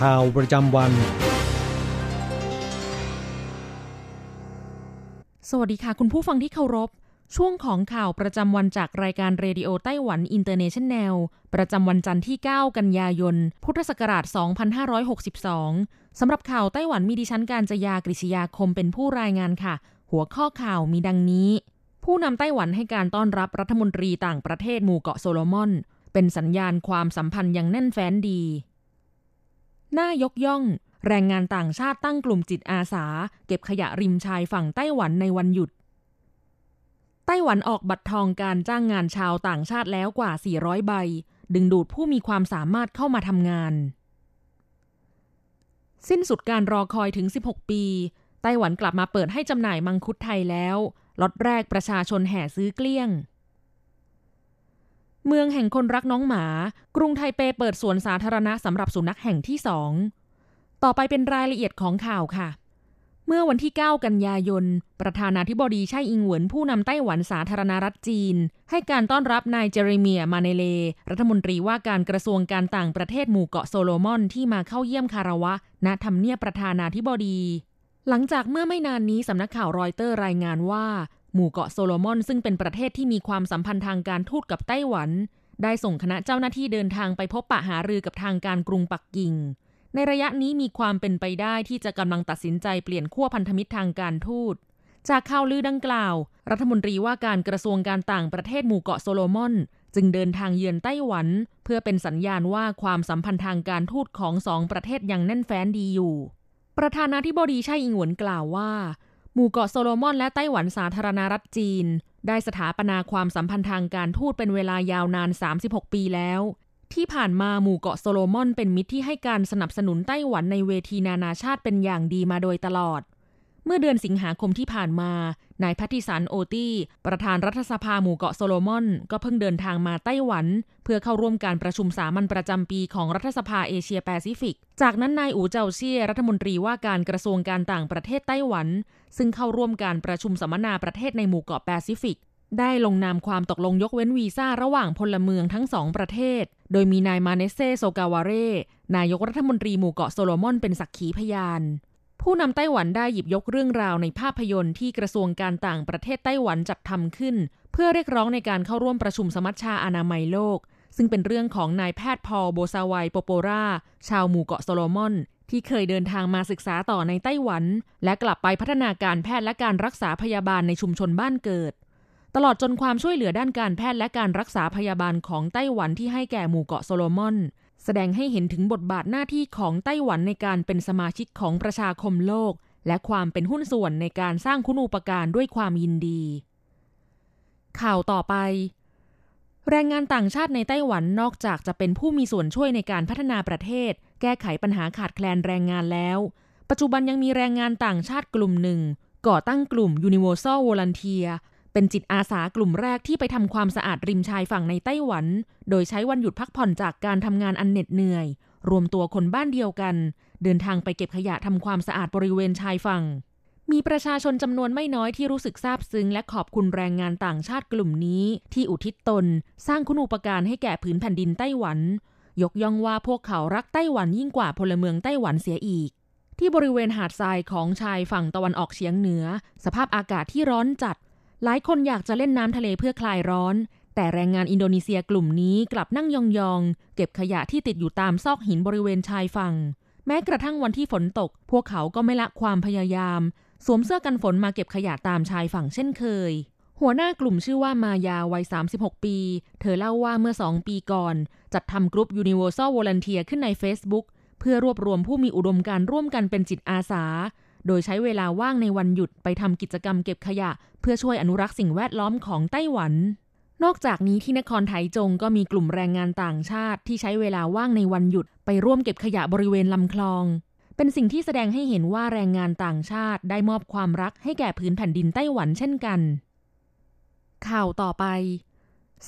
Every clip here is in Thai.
ข่าวประจำวัน สวัสดีค่ะ คุณผู้ฟังที่เคารพ ช่วงของข่าวประจำวันจากรายการ Radio Taiwan International ประจำวันจันทร์ที่ 9 กันยายน พุทธศักราช 2562 สำหรับข่าวไต้หวันมีดิฉันการจยากริชยาคมเป็นผู้รายงานค่ะ หัวข้อข่าวมีดังนี้ ผู้นำไต้หวันให้การต้อนรับรัฐมนตรีต่างประเทศหมู่เกาะโซโลมอน เป็นสัญญาณความสัมพันธ์ย่างแน่นแฟ้นดี น่ายกย่อง แรงงานต่างชาติตั้งกลุ่มจิตอาสา เก็บขยะริมชายฝั่งไต้หวันในวันหยุด ไต้หวันออกบัตรทองการจ้างงานชาวต่างชาติแล้วกว่า 400 ใบ ดึงดูดผู้มีความสามารถเข้ามาทำงาน สิ้นสุดการรอคอยถึง 16 ปี ไต้หวันกลับมาเปิดให้จำหน่ายมังคุดไทยแล้วล็อตแรกประชาชนแห่ซื้อเกลี้ยง เมืองแห่งคนรักน้องหมา กรุงไทเปเปิดสวนสาธารณะสำหรับสุนัขแห่งที่สอง ต่อไปเป็นรายละเอียดของข่าวค่ะ เมื่อวันที่ 9 กันยายน ประธานาธิบดีไช่อิงเหวินผู้นำไต้หวันสาธารณรัฐจีน ให้การต้อนรับนายเจเรเมียมาเนเล รัฐมนตรีว่าการกระทรวงการต่างประเทศหมู่เกาะโซโลมอนที่มาเข้าเยี่ยมคาราวะ ณทำเนียบประธานาธิบดีหลังจากเมื่อไม่นานนี้สำนักข่าวรอยเตอร์รายงานว่า หมู่เกาะโซโลมอนซึ่งเป็นประเทศที่มีความสัมพันธ์ทางการทูตกับไต้หวัน ได้ส่งคณะเจ้าหน้าที่เดินทางไปพบปะหารือกับทางการกรุงปักกิ่ง ในระยะนี้มีความเป็นไปได้ที่จะกำลังตัดสินใจเปลี่ยนขั้วพันธมิตรทางการทูต จากข่าวลือดังกล่าว รัฐมนตรีว่าการกระทรวงการต่างประเทศหมู่เกาะโซโลมอน จึงเดินทางเยือนไต้หวัน เพื่อเป็นสัญญาณว่าความสัมพันธ์ทางการทูตของสองประเทศยังแน่นแฟ้นดีอยู่ ประธานาธิบดีไช่อิงเหวินกล่าวว่า หมู่เกาะโซโลมอนและไต้หวันสาธารณรัฐจีน ได้สถาปนาความสัมพันธ์ทางการทูตเป็นเวลายาวนาน 36 ปีแล้ว ที่ผ่านมาหมู่เกาะโซโลมอนเป็นมิตรที่ให้การสนับสนุนไต้หวันในเวทีนานาชาติเป็นอย่างดีมาโดยตลอด เมื่อเดือนสิงหาคมที่ผ่านมา นายพัทิสันโอตี้ ประธานรัฐสภาหมู่เกาะโซโลมอน ก็เพิ่งเดินทางมาไต้หวัน เพื่อเข้าร่วมการประชุมสามัญประจำปีของรัฐสภาเอเชียแปซิฟิก จากนั้นนายอู๋เจาเซี่ยรัฐมนตรีว่าการกระทรวงการต่างประเทศไต้หวัน ซึ่งเข้าร่วมการประชุมสัมมนาประเทศในหมู่เกาะแปซิฟิกได้ลงนามความตกลงยกเว้นวีซ่าระหว่างพลเมืองทั้งสองประเทศ โดยมีนายมาเนเซโซกาวาเรนายกรัฐมนตรีหมู่เกาะโซโลมอนเป็นสักขีพยาน ผู้นำไต้หวันได้หยิบยกเรื่องราวในภาพยนตร์ที่กระทรวงการต่างประเทศไต้หวันจัดทำขึ้น เพื่อเรียกร้องในการเข้าร่วมประชุมสมัชชาอนามัยโลก ซึ่งเป็นเรื่องของนายแพทย์พอลโบซาวัยโปโปราชาวหมู่เกาะโซโลมอน ที่เคยเดินทางมาศึกษาต่อในไต้หวัน และกลับไปพัฒนาการแพทย์และการรักษาพยาบาลในชุมชนบ้านเกิด ตลอดจนความช่วยเหลือด้านการแพทย์และการรักษาพยาบาลของไต้หวันที่ให้แก่หมู่เกาะโซโลมอน แสดงให้เห็นถึงบทบาทหน้าที่ของไต้หวันในการเป็นสมาชิกของประชาคมโลก และความเป็นหุ้นส่วนในการสร้างคุณูปการด้วยความยินดี ข่าวต่อไป แรงงานต่างชาติในไต้หวันนอกจากจะเป็นผู้มีส่วนช่วยในการพัฒนาประเทศ แก้ไขปัญหาขาดแคลนแรงงานแล้ว ปัจจุบันยังมีแรงงานต่างชาติกลุ่มหนึ่งก่อตั้งกลุ่ม Universal Volunteer เป็นจิตอาสากลุ่มแรกที่ไปทำความสะอาดริมชายฝั่งในไต้หวัน โดยใช้วันหยุดพักผ่อนจากการทำงานอันเหน็ดเหนื่อย รวมตัวคนบ้านเดียวกัน เดินทางไปเก็บขยะทำความสะอาดบริเวณชายฝั่ง มีประชาชนจำนวนไม่น้อยที่รู้สึกซาบซึ้ง และขอบคุณแรงงานต่างชาติกลุ่มนี้ ที่อุทิศตน สร้างคุณูปการให้แก่ผืนแผ่นดินไต้หวัน ยกย่องว่าพวกเขารักไต้หวันยิ่งกว่าพลเมืองไต้หวันเสียอีกที่บริเวณหาดทรายของชายฝั่งตะวันออกเฉียงเหนือ สภาพอากาศที่ร้อนจัด หลายคนอยากจะเล่นน้ำทะเลเพื่อคลายร้อน แต่แรงงานอินโดนีเซียกลุ่มนี้กลับนั่งยองๆ เก็บขยะที่ติดอยู่ตามซอกหินบริเวณชายฝั่ง แม้กระทั่งวันที่ฝนตก พวกเขาก็ไม่ละความพยายาม สวมเสื้อกันฝนมาเก็บขยะตามชายฝั่งเช่นเคย หัวหน้ากลุ่มชื่อว่ามายาวัย 36 ปี เธอเล่าว่าเมื่อ 2 ปีก่อน จัดทำกลุ่ม Universal Volunteer ขึ้นใน Facebook เพื่อรวบรวมผู้มีอุดมการร่วมกันเป็นจิตอาสา โดยใช้เวลาว่างในวันหยุดไปทำกิจกรรมเก็บขยะ เพื่อช่วยอนุรักษ์สิ่งแวดล้อมของไต้หวัน นอกจากนี้ที่นครไถจงก็มีกลุ่มแรงงานต่างชาติ ที่ใช้เวลาว่างในวันหยุด ไปร่วมเก็บขยะบริเวณลำคลอง เป็นสิ่งที่แสดงให้เห็นว่าแรงงานต่างชาติได้มอบความรักให้แก่พื้นแผ่นดินไต้หวันเช่นกัน ข่าวต่อไป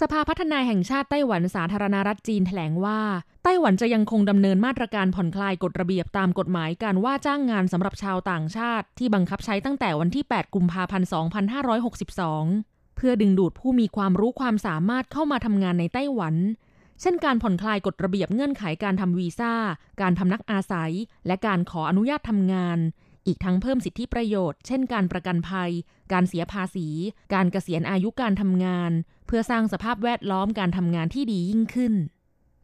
สภาพัฒนาแห่งชาติไต้หวันสาธารณรัฐจีนแถลงว่า ไต้หวันจะยังคงดำเนินมาตรการผ่อนคลายกฎระเบียบตามกฎหมายการว่าจ้างงานสำหรับชาวต่างชาติ ที่บังคับใช้ตั้งแต่วันที่ 8 กุมภาพันธ์ 2562 เพื่อดึงดูดผู้มีความรู้ความสามารถเข้ามาทำงานในไต้หวัน เช่นการผ่อนคลายกฎระเบียบเงื่อนไขการทำวีซ่า การพำนักอาศัย และการขออนุญาตทำงาน อีกทั้งเพิ่มสิทธิประโยชน์ เช่นการประกันภัย การเสียภาษี การเกษียณอายุการทำงาน เพื่อสร้างสภาพแวดล้อมการทำงานที่ดียิ่งขึ้น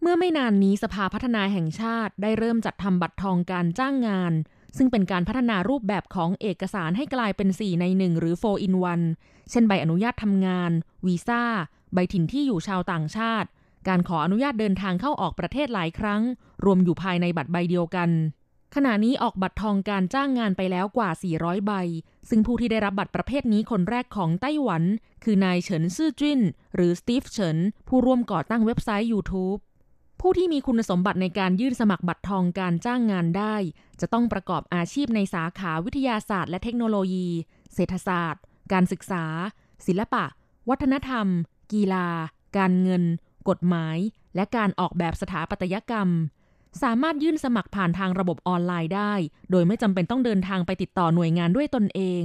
เมื่อไม่นานนี้สภาพัฒนาแห่งชาติได้เริ่มจัดทำบัตรทองการจ้างงาน ซึ่งเป็นการพัฒนารูปแบบของเอกสารให้กลายเป็น 4 ใน 1 หรือ 4 in 1 เช่นใบอนุญาตทำงาน วีซ่า ใบถิ่นที่อยู่ชาวต่างชาติ การขออนุญาตเดินทางเข้าออกประเทศหลายครั้ง รวมอยู่ภายในบัตรใบเดียวกัน ขณะนี้ออกบัตรทองการจ้างงานไปแล้วกว่า 400 ใบ ซึ่งผู้ที่ได้รับบัตรประเภทนี้คนแรกของไต้หวัน คือนายเฉินซื่อจิ้น หรือสตีฟเฉิน ผู้ร่วมก่อตั้งเว็บไซต์ YouTube ผู้ที่มีคุณสมบัติในการยื่นสมัครบัตรทองการจ้างงานได้ จะต้องประกอบอาชีพในสาขาวิทยาศาสตร์และเทคโนโลยี เศรษฐศาสตร์ การศึกษา ศิลปะ วัฒนธรรม กีฬา การเงิน กฎหมาย และการออกแบบสถาปัตยกรรม สามารถยื่นสมัครผ่านทางระบบออนไลน์ได้ โดยไม่จำเป็นต้องเดินทางไปติดต่อหน่วยงานด้วยตนเอง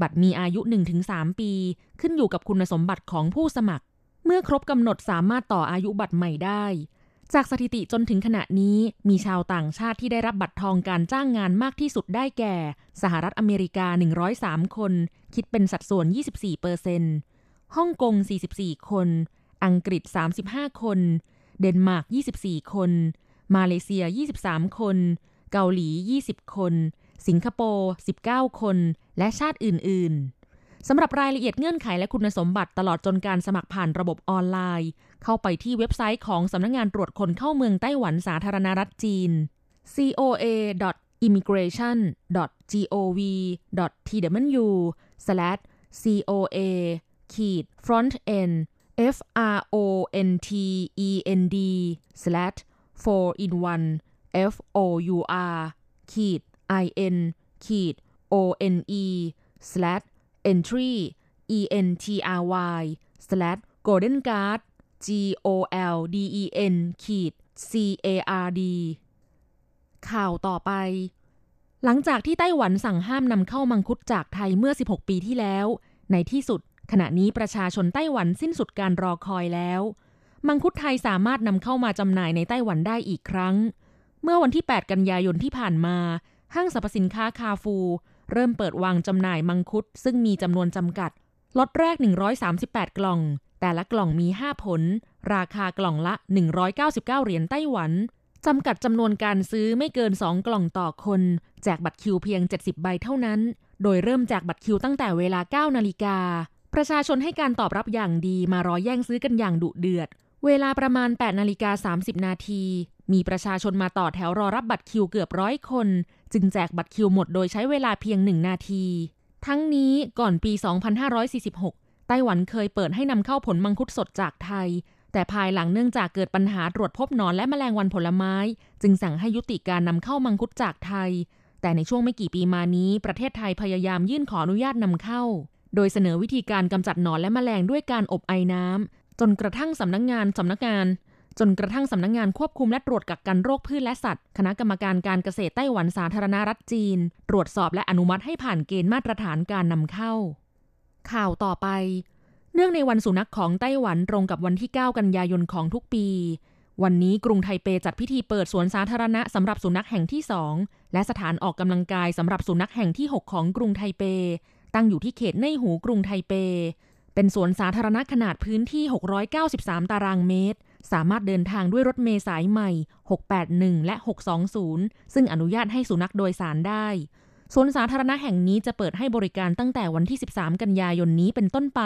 บัตรมีอายุ 1-3 ปี ขึ้นอยู่กับคุณสมบัติของผู้สมัคร เมื่อครบกำหนดสามารถต่ออายุบัตรใหม่ได้ จากสถิติจนถึงขณะนี้มีชาวต่างชาติที่ได้รับบัตรทองการจ้างงานมากที่สุดได้แก่ สหรัฐอเมริกา 103 คน คิดเป็นสัดส่วน 24เปอร์เซนต์ฮ่องกง 44 คน อังกฤษ 35 คน เดนมาร์ก 24 คน มาเลเซีย 23 คน เกาหลี 20 คน สิงคโปร์ 19 คน และชาติอื่น ๆ สำหรับรายละเอียดเงื่อนไขและคุณสมบัติตลอดจนการสมัครผ่านระบบออนไลน์ เข้าไปที่เว็บไซต์ของสำนักงงานตรวจคนเข้าเมืองไต้หวันสาธารณรัฐจีน coa immigration.gov.tw coa ขีด front end f r o n t e n d slash 4 in 1 f o u r ขีด i n ขีด o n e slash entry e n t r y slash golden guard g o l d e n ขีด c a r d ข่าวต่อไป หลังจากที่ไต้หวันสั่งห้ามนำเข้ามังคุดจากไทยเมื่อ 16 ปีที่แล้ว ในที่สุดขณะนี้ประชาชนไต้หวันสิ้นสุดการรอคอยแล้ว มังคุดไทยสามารถนำเข้ามาจำหน่ายในไต้หวันได้อีกครั้ง เมื่อวันที่ 8 กันยายนที่ผ่านมา ห้างสรรพสินค้าคาฟู เริ่มเปิดวางจำหน่ายมังคุด ซึ่งมีจำนวนจำกัดล็อตแรก 138 กล่อง แต่ละกล่องมี 5 ผล ราคากล่องละ 199 เหรียญไต้หวันจำกัดจำนวนการซื้อไม่เกิน 2 กล่องต่อคน แจกบัตรคิวเพียง 70 ใบเท่านั้น โดยเริ่มแจกบัตรคิวตั้งแต่เวลา 9 นาฬิกา ประชาชนให้การตอบรับอย่างดีมารอแย่งซื้อกันอย่างดุเดือด เวลาประมาณ 8 นาฬิกา 30 นาที มีประชาชนมาต่อแถวรอรับบัตรคิวเกือบร้อยคน จึงแจกบัตรคิวหมดโดยใช้เวลาเพียง1นาที ทั้งนี้ก่อนปี 2546 ไต้หวันเคยเปิดให้นำเข้าผลมังคุดสดจากไทย แต่ภายหลังเนื่องจากเกิดปัญหาตรวจพบหนอนและแมลงวันผลไม้ จึงสั่งให้ยุติการนำเข้ามังคุดจากไทย แต่ในช่วงไม่กี่ปีมานี้ ประเทศไทยพยายามยื่นขออนุญาตนำเข้า โดยเสนอวิธีการกำจัดหนอนและแมลงด้วยการอบไอน้ำ จนกระทั่งสำนักงงานสำนักงานจนกระทั่งสำนักงงานควบคุมและตรวจกักกันโรคพืชและสัตว์ คณะกรรมการการเกษตรไต้หวันสาธารณรัฐจีน ตรวจสอบและอนุมัติให้ผ่านเกณฑ์มาตรฐานการนำเข้า ข่าวต่อไป เนื่องในวันสุนัขของไต้หวันตรงกับวันที่ 9 กันยายนของทุกปี วันนี้กรุงไทเปจัดพิธีเปิดสวนสาธารณะสำหรับสุนัขแห่งที่ 2 และสถานออกกำลังกายสำหรับสุนัขแห่งที่ 6 ของกรุงไทเป ตั้งอยู่ที่เขตในหูกรุงไทเป เป็นสวนสาธารณะขนาดพื้นที่ 693 ตารางเมตร สามารถเดินทางด้วยรถเมล์สายใหม่ 681 และ 620 ซึ่งอนุญาตให้สุนัขโดยสารได้สวนสาธารณะแห่งนี้จะเปิดให้บริการตั้งแต่วันที่ 13 กันยายนนี้เป็นต้นไป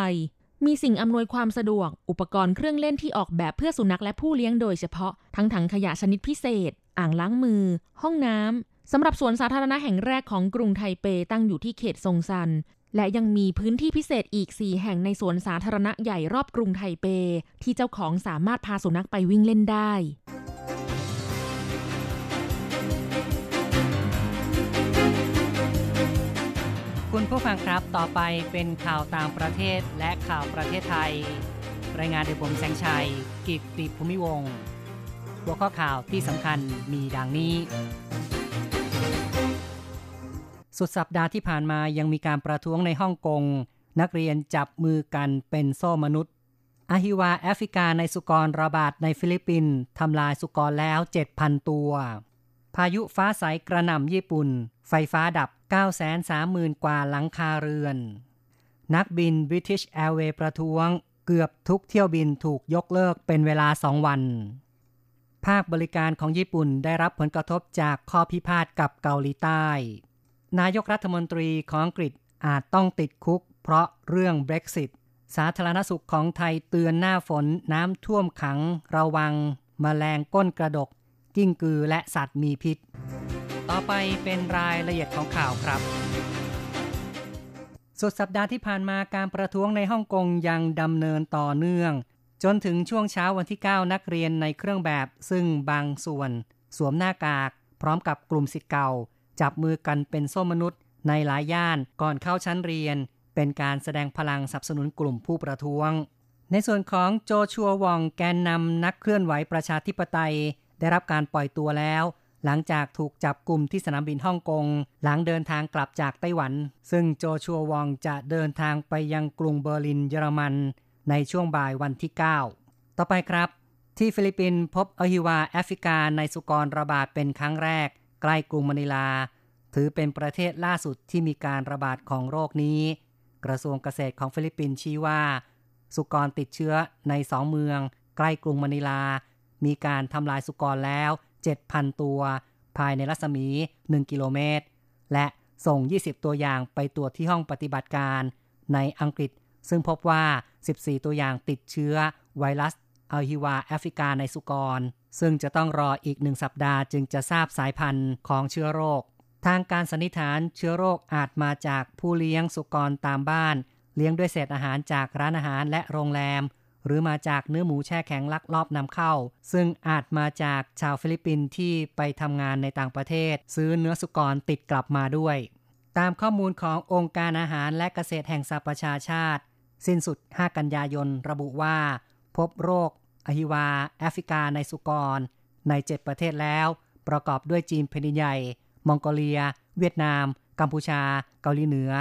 มีสิ่งอำนวยความสะดวก อุปกรณ์เครื่องเล่นที่ออกแบบเพื่อสุนัขและผู้เลี้ยงโดยเฉพาะ ทั้งถังขยะชนิดพิเศษ อ่างล้างมือ ห้องน้ำสำหรับสวนสาธารณะแห่งแรกของกรุงไทเปตั้งอยู่ที่เขตซงซัน และยังมีพื้นที่พิเศษอีก 4 แห่งในสวนสาธารณะใหญ่รอบกรุงไทเป ที่เจ้าของสามารถพาสุนัขไปวิ่งเล่นได้คุณผู้ฟังครับ ต่อไปเป็นข่าวต่างประเทศและข่าวประเทศไทย รายงานโดยผมแสงชัย กิตติภูมิวงศ์หัวข้อข่าวที่สำคัญมีดังนี้ สุดสัปดาห์ที่ผ่านมายังมีการประท้วงในฮ่องกง นักเรียนจับมือกันเป็นโซ่มนุษย์อหิวาแอฟริกาในสุกรระบาดในฟิลิปปินส์ทำลายสุกรแล้ว 7,000 ตัว พายุฟ้าใสกระหน่ำญี่ปุ่น ไฟฟ้าดับ 930,000 กว่าหลังคาเรือน นักบิน British Airways ประท้วง เกือบทุกเที่ยวบินถูกยกเลิกเป็นเวลา 2 วัน ภาคบริการของญี่ปุ่นได้รับผลกระทบจากข้อพิพาทกับเกาหลีใต้ นายกรัฐมนตรีของอังกฤษอาจต้องติดคุก เพราะเรื่อง Brexit สาธารณสุขของไทยเตือนหน้าฝนน้ำท่วมขัง ระวังมแมลงก้นกระดก กิ้งกือและสัตว์มีพิษ ต่อไปเป็นรายละเอียดของข่าวครับ สุดสัปดาห์ที่ผ่านมาการประท้วงในฮ่องกงยังดำเนินต่อเนื่อง จนถึงช่วงเช้าวันที่ 9 นักเรียนในเครื่องแบบ ซึ่งบางส่วน สวมหน้ากาก พร้อมกับกลุ่มสิทธิ์เก่า จับมือกันเป็นโซ่มนุษย์ ในหลายย่านก่อนเข้าชั้นเรียน เป็นการแสดงพลังสนับสนุนกลุ่มผู้ประท้วง ในส่วนของโจชัววองแกนนำนักเคลื่อนไหวประชาธิปไตย ได้รับการปล่อยตัวแล้ว หลังจากถูกจับกลุ่มที่สนามบินฮ่องกง หลังเดินทางกลับจากไต้หวัน ซึ่งโจชัววองจะเดินทางไปยังกรุงเบอร์ลินเยอรมัน ในช่วงบ่ายวันที่ 9 ต่อไปครับที่ฟิลิปปินส์พบอหิวาแอฟริกาในสุกรระบาดเป็นครั้งแรก ใกล้กรุงมะนิลา ถือเป็นประเทศล่าสุดที่มีการระบาดของโรคนี้ กระทรวงเกษตรของฟิลิปปินส์ชี้ว่า สุกรติดเชื้อในสองเมือง ใกล้กรุงมะนิลา มีการทำลายสุกรแล้ว 7,000 ตัว ภายในรัศมี 1 กิโลเมตร และส่ง 20 ตัวอย่างไปตรวจที่ห้องปฏิบัติการ ในอังกฤษ ซึ่งพบว่า 14 ตัวอย่างติดเชื้อไวรัสอัลฮิวาแอฟริกาในสุกร ซึ่งจะต้องรออีกหนึ่งสัปดาห์จึงจะทราบสายพันธุ์ของเชื้อโรค ทางการสันนิษฐานเชื้อโรคอาจมาจากผู้เลี้ยงสุกรตามบ้าน เลี้ยงด้วยเศษอาหารจากร้านอาหารและโรงแรม หรือมาจากเนื้อหมูแช่แข็งลักลอบนำเข้า ซึ่งอาจมาจากชาวฟิลิปปินส์ที่ไปทำงานในต่างประเทศ ซื้อเนื้อสุกรติดกลับมาด้วย ตามข้อมูลขององค์การอาหารและเกษตรแห่งสหประชาชาติ สิ้นสุด 5 กันยายนระบุว่า พบโรค อหิวา แอฟริกาในสุกร ใน 7 ประเทศแล้ว ประกอบด้วยจีนแผ่นดินใหญ่ มองโกเลีย เวียดนาม กัมพูชา เกาหลีเหนือ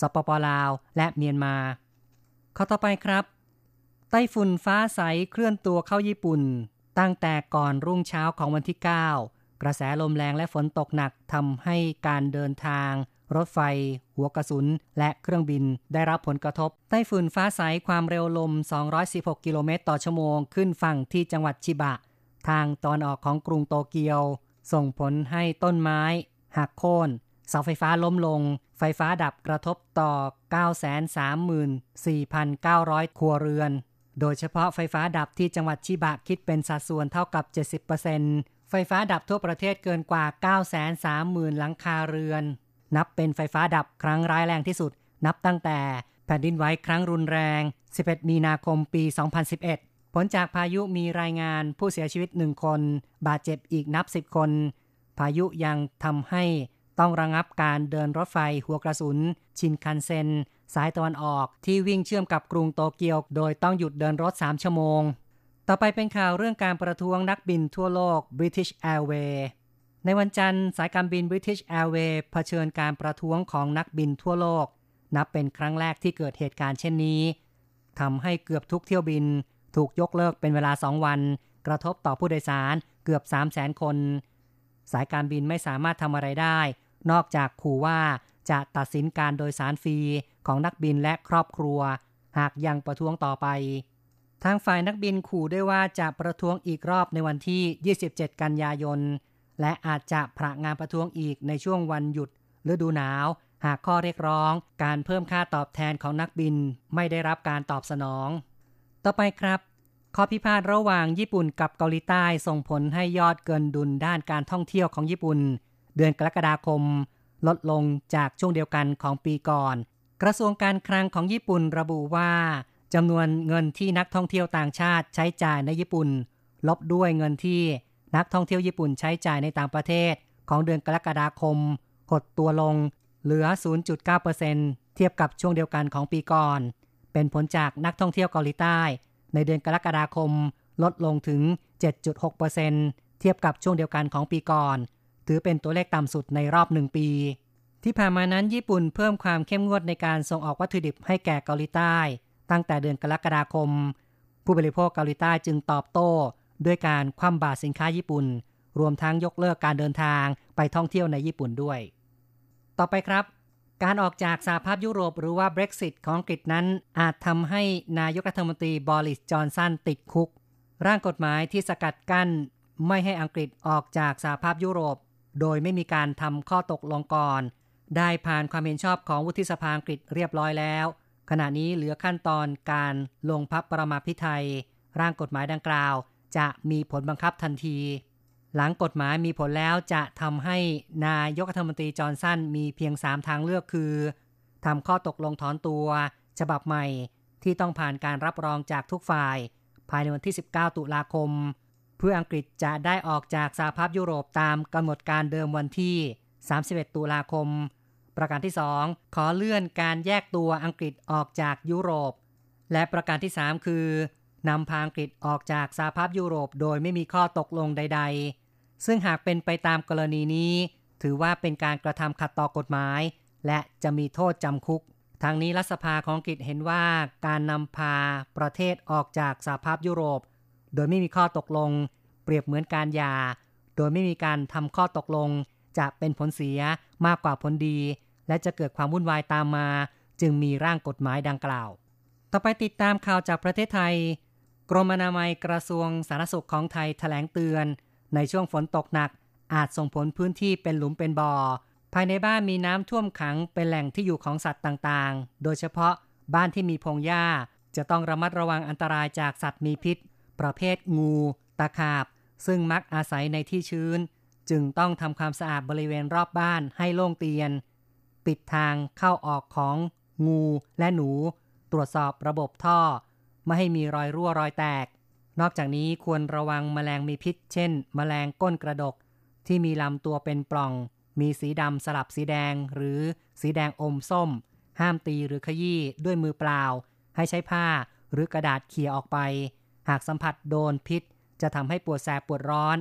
สปปลาว และเมียนมา ข้อต่อไปครับ ไต้ฝุ่นฟ้าใสเคลื่อนตัวเข้าญี่ปุ่น ตั้งแต่ก่อนรุ่งเช้าของวันที่ 9 กระแสลมแรงและฝนตกหนักทำให้การเดินทาง รถไฟ หัวกระสุน และเครื่องบินได้รับผลกระทบ ไต้ฝุ่นฟ้าใสความเร็วลม 216 กิโลเมตรต่อชั่วโมงขึ้นฝั่งที่จังหวัดชิบะ ทางตอนออกของกรุงโตเกียว ส่งผลให้ต้นไม้หักโค่นเสาไฟฟ้าล้มลง ไฟฟ้าดับกระทบต่อ 934,900 ครัวเรือน โดยเฉพาะไฟฟ้าดับที่จังหวัดชิบะคิดเป็นสัดส่วนเท่ากับ 70%ไฟฟ้าดับทั่วประเทศเกินกว่า 930,000 หลังคาเรือน นับเป็นไฟฟ้าดับครั้งร้ายแรงที่สุด นับตั้งแต่แผ่นดินไหวครั้งรุนแรง 11 มีนาคมปี 2011 ผลจากพายุมีรายงานผู้เสียชีวิต 1 คน บาดเจ็บอีกนับ 10 คน พายุยังทำให้ต้องระงับการเดินรถไฟหัวกระสุน ชินคันเซ็น สายตะวันออกที่วิ่งเชื่อมกับกรุงโตเกียว โดยต้องหยุดเดินรถ 3 ชั่วโมง ต่อไปเป็นข่าวเรื่องการประท้วงนักบินทั่วโลก British Airways ในวันจันทร์สายการบิน British Airways เผชิญการประท้วงของนักบินทั่วโลก นับเป็นครั้งแรกที่เกิดเหตุการณ์เช่นนี้ทำให้เกือบทุกเที่ยวบิน ถูกยกเลิกเป็นเวลา 2 วัน กระทบต่อผู้โดยสารเกือบ 3 0 0 0 0 0 คน สายการบินไม่สามารถทำอะไรได้ นอกจากขู่ว่าจะตัดสินการโดยสารฟรีของนักบินและครอบครัว หากยังประท้วงต่อไป ทางฝ่ายนักบินขู่ด้วยว่าจะประท้วงอีกรอบในวันที่ 27 กันยายน และอาจจะพระงานประท้วงอีกในช่วงวันหยุดฤดูหนาว หากข้อเรียกร้อง การเพิ่มค่าตอบแทนของนักบินไม่ได้รับการตอบสนอง ต่อไปครับ ข้อพิพาทระหว่างญี่ปุ่นกับเกาหลีใต้ส่งผลให้ยอดเกินดุลด้านการท่องเที่ยวของญี่ปุ่น เดือนกรกฎาคม ลดลงจากช่วงเดียวกันของปีก่อน กระทรวงการคลังของญี่ปุ่นระบุว่าจำนวนเงินที่นักท่องเที่ยวต่างชาติใช้จ่ายในญี่ปุ่น ลบด้วยเงินที่ นักท่องเที่ยวญี่ปุ่นใช้จ่ายในต่างประเทศของเดือนกรกฎาคมหดตัวลงเหลือ 0.9%เทียบกับช่วงเดียวกันของปีก่อน เป็นผลจากนักท่องเที่ยวเกาหลีใต้ ในเดือนกรกฎาคมลดลงถึง 7.6%เทียบกับช่วงเดียวกันของปีก่อน ถือเป็นตัวเลขต่ำสุดในรอบหนึ่งปี ที่ผ่านมานั้นญี่ปุ่นเพิ่มความเข้มงวดในการส่งออกวัตถุดิบให้แก่เกาหลีใต้ ตั้งแต่เดือนกรกฎาคม ผู้บริโภคเกาหลีใต้จึงตอบโต้ ด้วยการคว่ำบาตรสินค้าญี่ปุ่น รวมทั้งยกเลิกการเดินทางไปท่องเที่ยวในญี่ปุ่นด้วย ต่อไปครับ การออกจากสหภาพยุโรปหรือว่า Brexit ของอังกฤษนั้นอาจทำให้นายกรัฐมนตรีบอริสจอนสันติดคุก ร่างกฎหมายที่สกัดกั้นไม่ให้อังกฤษออกจากสหภาพยุโรป โดยไม่มีการทำข้อตกลงก่อนได้ผ่านความเห็นชอบของวุฒิสภาอังกฤษเรียบร้อยแล้ว ขณะนี้เหลือขั้นตอนการลงพับประมาพิไทยร่างกฎหมายดังกล่าว จะมีผลบังคับทันที หลังกฎหมายมีผลแล้วจะทำให้นายกรัฐมนตรีจอร์นสันมีเพียง 3 ทางเลือกคือทำข้อตกลงถอนตัว ฉบับใหม่ที่ต้องผ่านการรับรองจากทุกฝ่าย ภายในวันที่ 19 ตุลาคม เพื่ออังกฤษจะได้ออกจากสหภาพยุโรปตามกำหนดการเดิมวันที่ 31 ตุลาคม ประการที่ 2 ขอเลื่อนการแยกตัวอังกฤษออกจากยุโรป และประการที่ 3 คือ นำพาอังกฤษออกจากสหภาพยุโรปโดยไม่มีข้อตกลงใด ๆ ซึ่งหากเป็นไปตามกรณีนี้ ถือว่าเป็นการกระทำขัดต่อกฎหมาย และจะมีโทษจำคุก ทางนี้รัฐสภาของอังกฤษเห็นว่าการนำพาประเทศออกจากสหภาพยุโรป โดยไม่มีข้อตกลง เปรียบเหมือนการหย่า โดยไม่มีการทำข้อตกลง จะเป็นผลเสียมากกว่าผลดี และจะเกิดความวุ่นวายตามมา จึงมีร่างกฎหมายดังกล่าว ต่อไปติดตามข่าวจากประเทศไทย กรมอนามัยกระทรวงสาธารณสุขของไทยแถลงเตือน ในช่วงฝนตกหนัก อาจส่งผลพื้นที่เป็นหลุมเป็นบ่อ ภายในบ้านมีน้ำท่วมขังเป็นแหล่งที่อยู่ของสัตว์ต่างๆ โดยเฉพาะบ้านที่มีพงหญ้า จะต้องระมัดระวังอันตรายจากสัตว์มีพิษ ประเภทงู ตะขาบ ซึ่งมักอาศัยในที่ชื้น จึงต้องทำความสะอาดบริเวณรอบบ้านให้โล่งเตียน ปิดทางเข้าออกของงูและหนู ตรวจสอบระบบท่อ ไม่ให้มีรอยรั่วรอยแตก นอกจากนี้ควรระวังแมลงมีพิษ เช่นแมลงก้นกระดก ที่มีลำตัวเป็นปล่อง มีสีดำสลับสีแดง หรือสีแดงอมส้ม ห้ามตีหรือขยี้ด้วยมือเปล่า ให้ใช้ผ้าหรือกระดาษเขี่ยออกไป หากสัมผัสโดนพิษ จะทำให้ปวดแสบปวดร้อน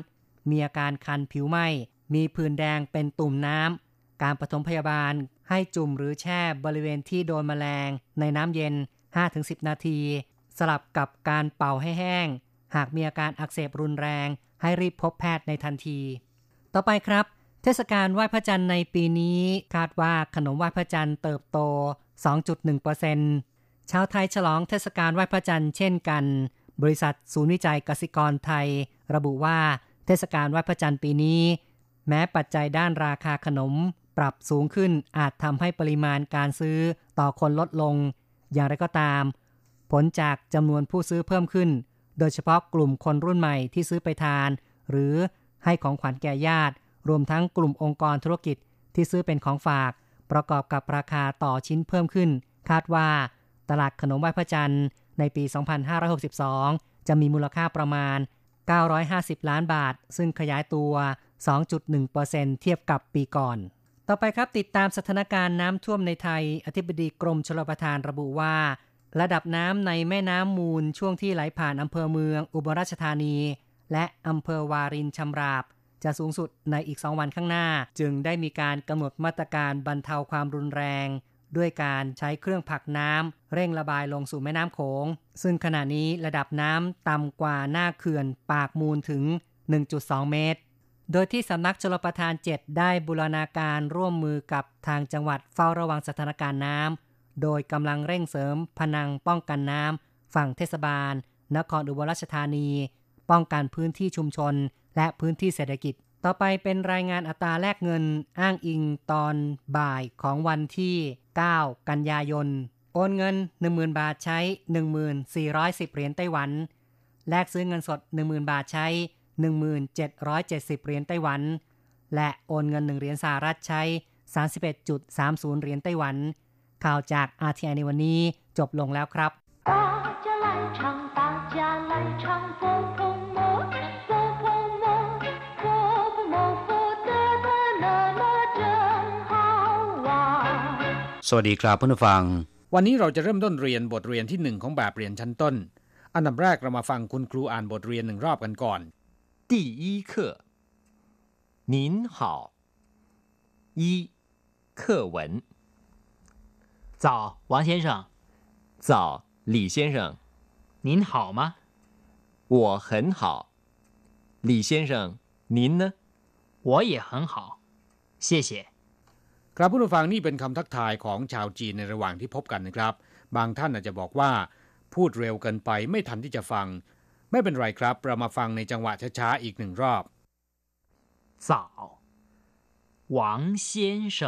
มีอาการคันผิวไหม้มีผื่นแดงเป็นตุ่มน้ำ การปฐมพยาบาลให้จุ่มหรือแช่บริเวณที่โดนแมลง ในน้ำเย็น 5-10 นาที สลับกับการเป่าให้แห้ง หากมีอาการอักเสบรุนแรง ให้รีบพบแพทย์ในทันที ต่อไปครับ เทศกาลไหว้พระจันทร์ในปีนี้ คาดว่าขนมไหว้พระจันทร์เติบโต 2.1%ชาวไทยฉลองเทศกาลไหว้พระจันทร์เช่นกัน บริษัทศูนย์วิจัยกสิกรไทย ระบุว่าเทศกาลไหว้พระจันทร์ปีนี้ แม้ปัจจัยด้านราคาขนมปรับสูงขึ้นอาจทำให้ปริมาณการซื้อต่อคนลดลง อย่างไรก็ตาม ผลจากจำนวนผู้ซื้อเพิ่มขึ้น โดยเฉพาะกลุ่มคนรุ่นใหม่ที่ซื้อไปทาน หรือให้ของขวัญแก่ญาติ รวมทั้งกลุ่มองค์กรธุรกิจที่ซื้อเป็นของฝาก ประกอบกับราคาต่อชิ้นเพิ่มขึ้น คาดว่า ตลาดขนมไหว้พระจันทร์ในปี 2562 จะมีมูลค่าประมาณ 950 ล้านบาท ซึ่งขยายตัว 2.1%เทียบกับปีก่อน ต่อไปครับติดตามสถานการณ์น้ำท่วมในไทย อธิบดีกรมชลประทานระบุว่า ระดับน้ำในแม่น้ำมูลช่วงที่ไหลผ่านอำเภอเมืองอุบลราชธานี และอำเภอวารินชำราบ จะสูงสุดในอีกสองวันข้างหน้า จึงได้มีการกำหนดมาตรการบรรเทาความรุนแรง ด้วยการใช้เครื่องผลักน้ำเร่งระบายลงสู่แม่น้ำโขง ซึ่งขณะนี้ระดับน้ำต่ำกว่าหน้าเขื่อนปากมูลถึง 1.2 เมตร โดยที่สำนักชลประทาน 7 ได้บูรณาการร่วมมือกับทางจังหวัดเฝ้าระวังสถานการณ์น้ำ โดยกำลังเร่งเสริมพนังป้องกันน้ำฝั่งเทศบาล นครอุบลราชธานี ป้องกันพื้นที่ชุมชน และพื้นที่เศรษฐกิจ ต่อไปเป็นรายงานอัตราแลกเงินอ้างอิงตอนบ่ายของวันที่ 9 กันยายน โอนเงิน 10,000 บาทใช้ 1410 เหรียญไต้หวัน แลกซื้อเงินสด 10,000 บาทใช้ 1770 เหรียญไต้หวัน และโอนเงิน 1 เหรียญสหรัฐใช้ 31.30 เหรียญไต้หวัน ข่าวจาก RTI ในวันนี้จบลงแล้วครับ大家来唱，大家来唱，佛婆摩，佛婆摩，佛婆摩，佛得得乐乐真好玩。 สวัสดีครับเพื่อนผู้ฟัง วันนี้เราจะเริ่มต้นเรียนบทเรียนที่หนึ่งของแบบเรียนชั้นต้น อันดับแรกเรามาฟังคุณครูอ่านบทเรียนหนึ่งรอบกันก่อน 第一课，您好。一，课文。 早，王先生，早，李先生，您好吗？我很好。李先生，您呢？我也很好，谢谢。 ครับผู้ฟังนี่เป็นคำทักทายของชาวจีนในระหว่างที่พบกันนะครับ บางท่านอาจจะบอกว่า พูดเร็วเกินไปไม่ทันที่จะฟัง ไม่เป็นไรครับ เรามาฟังในจังหวะช้าๆอีกหนึ่งรอบ 早，王先生，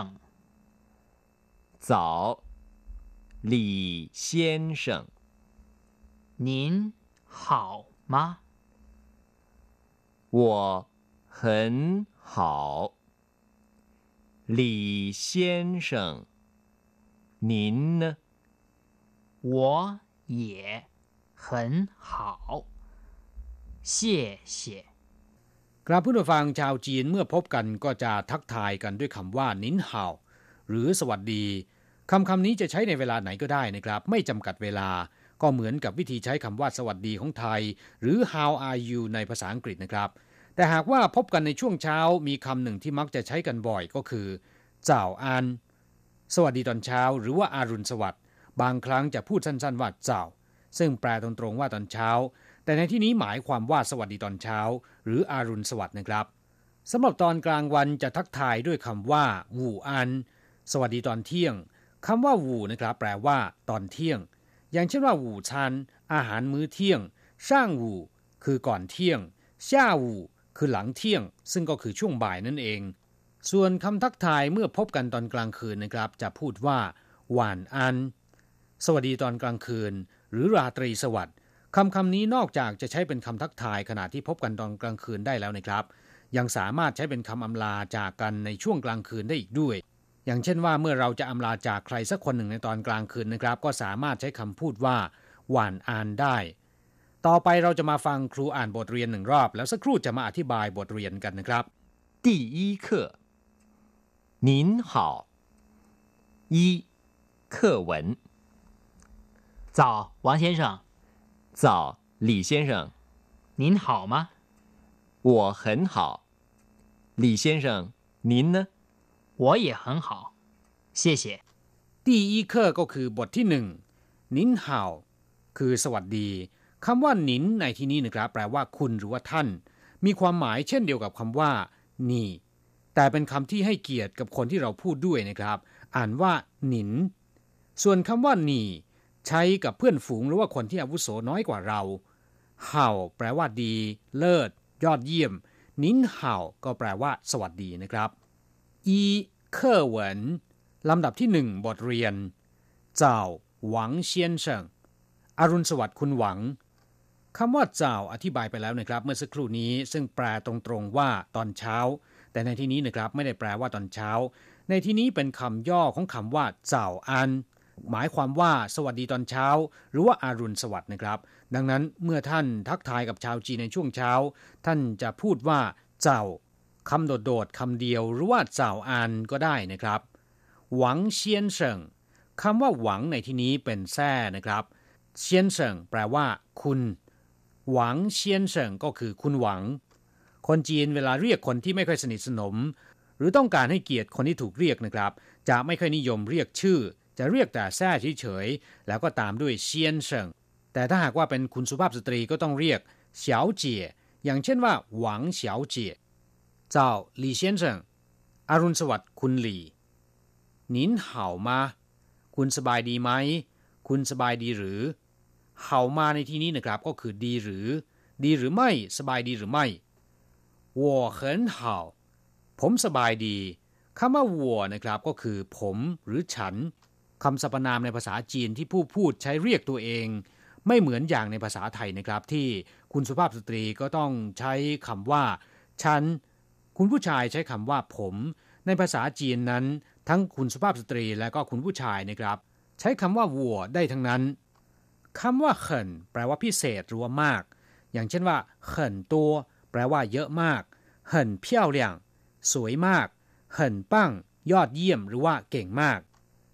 早， 李先生，您好吗？我很好。李先生，您呢？我也很好，谢谢。 ครับผู้ฟังชาวจีนเมื่อพบกันก็จะทักทายกันด้วยคำว่านินเฮาหรือสวัสดี คำคำนี้จะใช้ในเวลาไหนก็ได้นะครับ ไม่จำกัดเวลา ก็เหมือนกับวิธีใช้คำว่าสวัสดีของไทย หรือ how are you ในภาษาอังกฤษนะครับ แต่หากว่าพบกันในช่วงเช้ามีคำหนึ่งที่มักจะใช้กันบ่อยก็คือเจ้าอัน สวัสดีตอนเช้า หรือว่าอารุณสวัสดิ์บางครั้งจะพูดสั้นๆว่าเจ้า ซึ่งแปลตรงๆว่าตอนเช้า แต่ในที่นี้หมายความว่าสวัสดีตอนเช้า หรืออารุณสวัสดิ์นะครับสำหรับตอนกลางวันจะทักทายด้วยคำว่าวูอัน สวัสดีตอนเที่ยง คำว่าวูนะครับแปลว่าตอนเที่ยง อย่างเช่นว่าวูชันอาหารมื้อเที่ยงช่างวูคือก่อนเที่ยงช่าวูคือหลังเที่ยง ซึ่งก็คือช่วงบ่ายนั่นเอง ส่วนคำทักทายเมื่อพบกันตอนกลางคืนนะครับ จะพูดว่าหวานอัน สวัสดีตอนกลางคืน หรือราตรีสวัสดิ์คำคำนี้นอกจากจะใช้เป็นคำทักทายขณะที่พบกันตอนกลางคืนได้แล้วนะครับ ยังสามารถใช้เป็นคำอำลาจากกันในช่วงกลางคืนได้อีกด้วย อย่างเช่นว่าเมื่อเราจะอำลาจากใครสักคนหนึ่งในตอนกลางคืนนะครับ ก็สามารถใช้คำพูดว่าหวานอ่านได้ ต่อไปเราจะมาฟังครูอ่านบทเรียนหนึ่งรอบ แล้วสักครู่จะมาอธิบายบทเรียนกันนะครับ 第一课，您好。一，课文。早，王先生，早，李先生，您好吗？我很好。李先生，您呢？ 我也很好，谢谢。 ตีอีเคอร์ก็คือบทที่หนึ่งนินฮาวคือสวัสดีคำว่านินในที่นี้นะครับ แปลว่าคุณหรือว่าท่าน มีความหมายเช่นเดียวกับคำว่า นี่ แต่เป็นคำที่ให้เกียรติกับคนที่เราพูดด้วยนะครับ อ่านว่านิน ส่วนคำว่านี่ ใช้กับเพื่อนฝูงหรือว่าคนที่อาวุโสน้อยกว่าเราเห่าแปลว่าดี เลิศ ยอดเยี่ยม นินเห่าก็แปลว่า สวัสดีนะครับ อีเคอร์เหวินลำดับที่หนึ่งบทเรียน เจ้าหวังเซียนเฉิงอรุณสวัสดิ์คุณหวังคำว่าเจ้าอธิบายไปแล้วนะครับ เมื่อสักครู่นี้ซึ่งแปลตรงๆว่าตอนเช้า แต่ในที่นี้นะครับไม่ได้แปลว่าตอนเช้า ในที่นี้เป็นคำย่อของคำว่าเจ้าอัน หมายความว่าสวัสดีตอนเช้า หรือว่าอารุณสวัสดิ์นะครับ ดังนั้นเมื่อท่านทักทายกับชาวจีนในช่วงเช้า ท่านจะพูดว่าเจ้า คำโดดๆคำเดียวหรือว่าเจ้าอันก็ได้นะครับ หวังเซียนเฉิงคำว่าหวังในที่นี้เป็นแท้นะครับเซียนเฉิงแปลว่า คุณ หวังเซียนเฉิงก็คือคุณหวัง คนจีนเวลาเรียกคนที่ไม่ค่อยสนิทสนม หรือต้องการให้เกียรติคนที่ถูกเรียกนะครับ จะไม่ค่อยนิยมเรียกชื่อ จะเรียกแต่แท้เฉยๆแล้วก็ตามด้วยเซียนเฉิงแต่ถ้าหากว่าเป็นคุณสุภาพสตรีก็ต้องเรียกเฉียวเจี๋ยอย่างเช่นว่า หวังเฉียวเจี๋ย เจ้าหลี่เซียนเฉิงอรุณสวัสดิ์คุณหลี่นินเห่ามา คุณสบายดีไหม คุณสบายดีหรือ เห่ามาในที่นี้นะครับก็คือดีหรือ ดีหรือไม่ สบายดีหรือไม่วัวเขินเห่า ผมสบายดีคำว่าวัวนะครับก็คือ ผมหรือฉันคำสรรพนามในภาษาจีนที่ผู้พูดใช้เรียกตัวเอง ไม่เหมือนอย่างในภาษาไทยนะครับ ที่คุณสุภาพสตรีก็ต้องใช้คำว่า ฉัน คุณผู้ชายใช้คำว่าผม ในภาษาจีนนั้น ทั้งคุณสุภาพสตรีและก็คุณผู้ชายนะครับ ใช้คำว่าวัวได้ทั้งนั้นคำว่าเขินแปลว่าพิเศษหรือว่ามาก อย่างเช่นว่าเขินตัว แปลว่าเยอะมากเหินเพี้ยวเลี่ยงสวยมากเหินปั้ง ยอดเยี่ยมหรือว่าเก่งมาก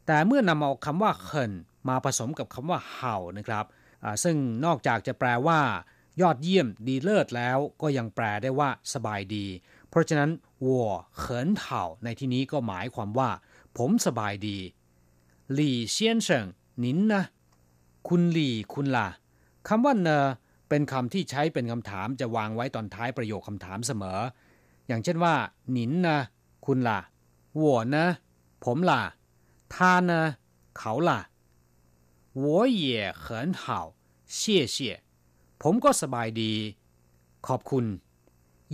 แต่เมื่อนำเอาคำว่าเขินมาผสมกับคำว่าเห่านะครับซึ่งนอกจากจะแปลว่า ยอดเยี่ยมดีเลิศแล้วก็ยังแปลได้ว่า สบายดี เพราะฉะนั้นวัวเขินเห่าในที่นี้ก็หมายความว่า ผมสบายดีหลี่เซียนเฉิงนินนะคุณหลี่คุณล่ะคำว่าเนอเป็นคำที่ใช้เป็นคำถามจะวางไว้ตอนท้ายประโยคคำถามเสมอ อย่างเช่นว่าหนินนะคุณล่ะ我呢ผมล่ะ他呢เขาล่ะ我也很好谢谢ผมก็สบายดี ขอบคุณ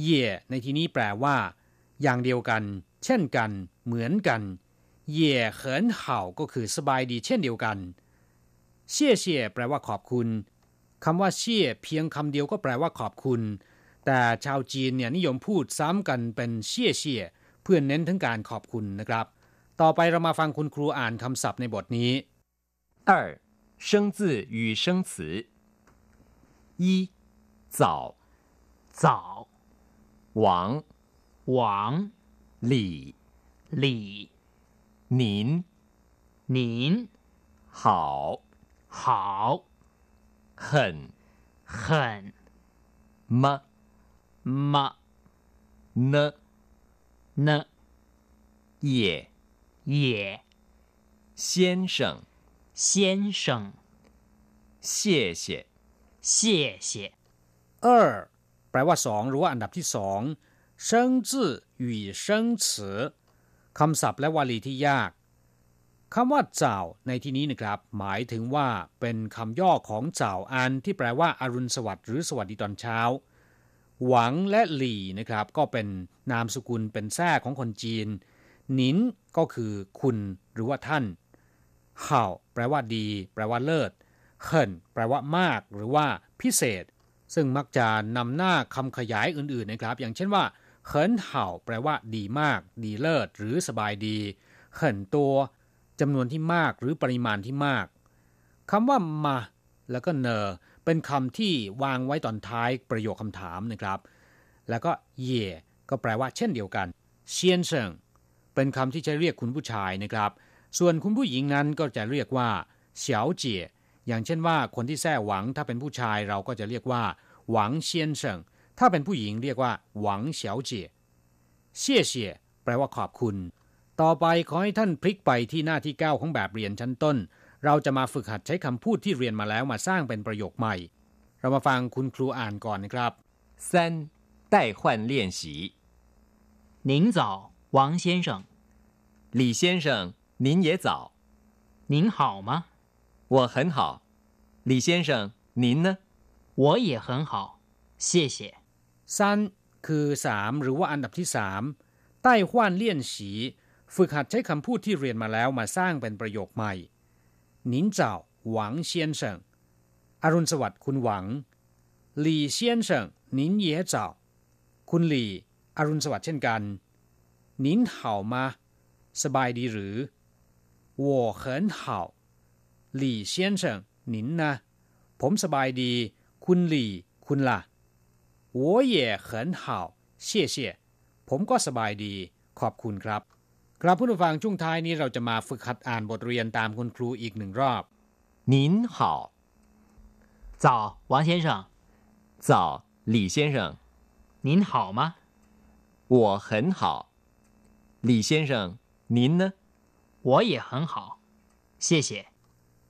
เย่ในที่นี้แปลว่า อย่างเดียวกัน เช่นกัน เหมือนกัน เย่เขินเห่าก็คือสบายดีเช่นเดียวกันเชี่ยเชี่ยแปลว่าขอบคุณคำว่าเชี่ยเพียงคำเดียวก็แปลว่าขอบคุณ แต่ชาวจีนเนี่ยนิยมพูดซ้ำกันเป็นเชี่ยเชี่ยเพื่อเน้นถึงการขอบคุณนะครับ ต่อไปเรามาฟังคุณครูอ่านคำศัพท์ในบทนี้二生字与生词一早早 王。王。李李您。您。好。好。很很么。么。呢。呢。也。也。先生。先生。谢谢。谢谢。二 แปลว่าสองหรือว่าอันดับที่สองเชิงจื่อหยู่เชิงฉือคำศัพท์และวลีที่ยากคำว่าเจ้าในที่นี้นะครับ หมายถึงว่าเป็นคำย่อของเจ้าอันที่แปลว่าอารุณสวัสดิ์หรือสวัสดีตอนเช้า หวังและหลี่นะครับ ก็เป็นนามสกุลเป็นแท้ของคนจีนหนินก็คือคุณหรือว่าท่านเข่าแปลว่าดี แปลว่าเลิศเขินแปลว่ามาก หรือว่าพิเศษ ซึ่งมักจะนำหน้าคำขยายอื่นๆนะครับ อย่างเช่นว่าเขินเห่าแปลว่าดีมาก ดีเลิศ หรือสบายดีเขินตัวจำนวนที่มากหรือปริมาณที่มากคำว่ามา แล้วก็เนอเป็นคำที่วางไว้ตอนท้ายประโยคคำถามนะครับ แล้วก็เย่ก็แปลว่าเช่นเดียวกันเชียนเซิงเป็นคำที่ใช้เรียกคุณผู้ชายนะครับ ส่วนคุณผู้หญิงนั้นก็จะเรียกว่าเฉียวเจี๋ย อย่างเช่นว่าคนที่แท้หวังถ้าเป็นผู้ชายเราก็จะเรียกว่า หวังเชียนเซิงถ้าเป็นผู้หญิงเรียกว่า หวังเฉียวเจี๋ยเชี่ยเชี่ยแปลว่าขอบคุณต่อไปขอให้ท่านพลิกไปที่หน้าที่ 9 ของแบบเรียนชั้นต้น เราจะมาฝึกหัดใช้คำพูดที่เรียนมาแล้วมาสร้างเป็นประโยคใหม่ เรามาฟังคุณครูอ่านก่อนนะครับ三代换练习您早王先生李先生您也早您好吗 我很好李先生您呢我也很好谢谢สั้นคือ3หรือว่าอันดับที่3ใต้ห้วนเลี่ยนฉีฝึกหัดใช้คำพูดที่เรียนมาแล้วมาสร้างเป็นประโยคใหม่หนินเจ้าหวังเซียนเฉิงอรุณสวัสดิ์คุณหวังหลี่เซียนเฉิงหนินเย่เจ้าคุณหลี่อรุณสวัสดิ์เช่นกันหนินเห่ามาสบายดีหรือ我很好 หลี่เซียนเฉิงหนินนะผมสบายดี คุณหลี่คุณล่ะ我也很好谢谢ผมก็สบายดี ขอบคุณครับ ครับผู้ฟังช่วงท้ายนี้เราจะมาฝึกหัดอ่านบทเรียนตามคุณครูอีกหนึ่งรอบ您好早王先生早李先生您好吗我很好李先生您呢我也很好谢谢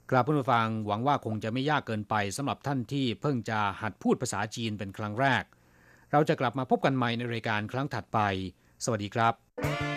กราบผู้ฟังหวังว่าคงจะไม่ยากเกินไปสำหรับท่านที่เพิ่งจะหัดพูดภาษาจีนเป็นครั้งแรก เราจะกลับมาพบกันใหม่ในรายการครั้งถัดไป สวัสดีครับ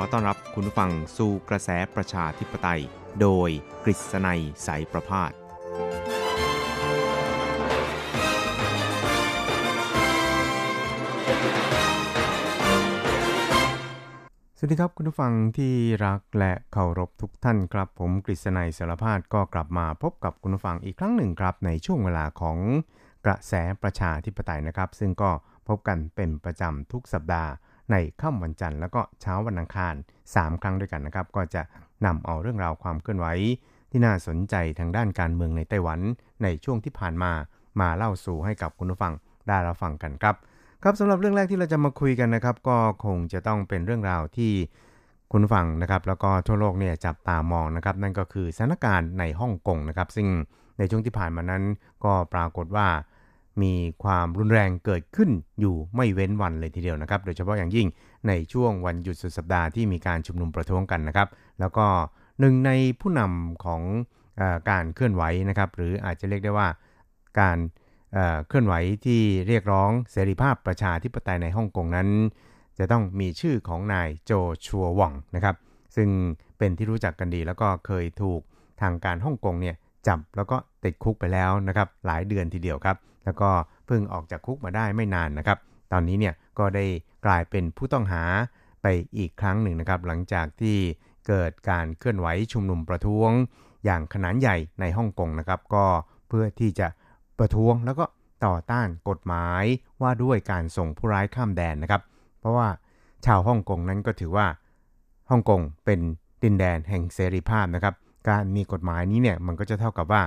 อต้อนรับคุณผู้ฟังสู่กระแสประชาธิปไตย โดยกฤษณัยสายประพาสสวัสดีครับคุณผู้ฟังที่รักและเคารพทุกท่านครับ ผมกฤษณัยสารพาดก็กลับมาพบกับคุณผู้ฟังอีกครั้งหนึ่งครับ ในช่วงเวลาของกระแสประชาธิปไตยนะครับ ซึ่งก็พบกันเป็นประจำทุกสัปดาห์ ในค่ำวันจันทร์แล้วก็เช้าวันอังคาร 3 ครั้งด้วยกันนะครับ ก็จะนำเอาเรื่องราวความเคลื่อนไหวที่น่าสนใจทางด้านการเมืองในไต้หวันในช่วงที่ผ่านมามาเล่าสู่ให้กับคุณผู้ฟังได้รับฟังกันครับ ครับสำหรับเรื่องแรกที่เราจะมาคุยกันนะครับ ก็คงจะต้องเป็นเรื่องราวที่คุณฟังนะครับ แล้วก็ทั่วโลกเนี่ยจับตามองนะครับ นั่นก็คือสถานการณ์ในฮ่องกงนะครับ ซึ่งในช่วงที่ผ่านมานั้นก็ปรากฏว่า มีความรุนแรงเกิดขึ้นอยู่ไม่เว้นวันเลยทีเดียวนะครับ โดยเฉพาะอย่างยิ่งในช่วงวันหยุดสุดสัปดาห์ที่มีการชุมนุมประท้วงกันนะครับ แล้วก็หนึ่งในผู้นำของอการเคลื่อนไหวนะครับ หรืออาจจะเรียกได้ว่าการเคลื่อนไหวที่เรียกร้องเสรีภาพประชาธิปไตยในฮ่องกงนั้น จะต้องมีชื่อของนายโจชัวหว่องนะครับ ซึ่งเป็นที่รู้จักกันดี แล้วก็เคยถูกทางการฮ่องกงเนี่ยจับแล้วก็ติดคุกไปแล้วนะครับหลายเดือนทีเดียวครับ แล้วก็เพิ่งออกจากคุกมาได้ไม่นานนะครับ ตอนนี้เนี่ยก็ได้กลายเป็นผู้ต้องหาไปอีกครั้งหนึ่งนะครับ หลังจากที่เกิดการเคลื่อนไหวชุมนุมประท้วง อย่างขนาดใหญ่ในฮ่องกงนะครับ ก็เพื่อที่จะประท้วงแล้วก็ต่อต้านกฎหมายว่าด้วยการส่งผู้ร้ายข้ามแดนนะครับ เพราะว่าชาวฮ่องกงนั้นก็ถือว่าฮ่องกงเป็นดินแดนแห่งเสรีภาพนะครับ การมีกฎหมายนี้เนี่ยมันก็จะเท่ากับว่า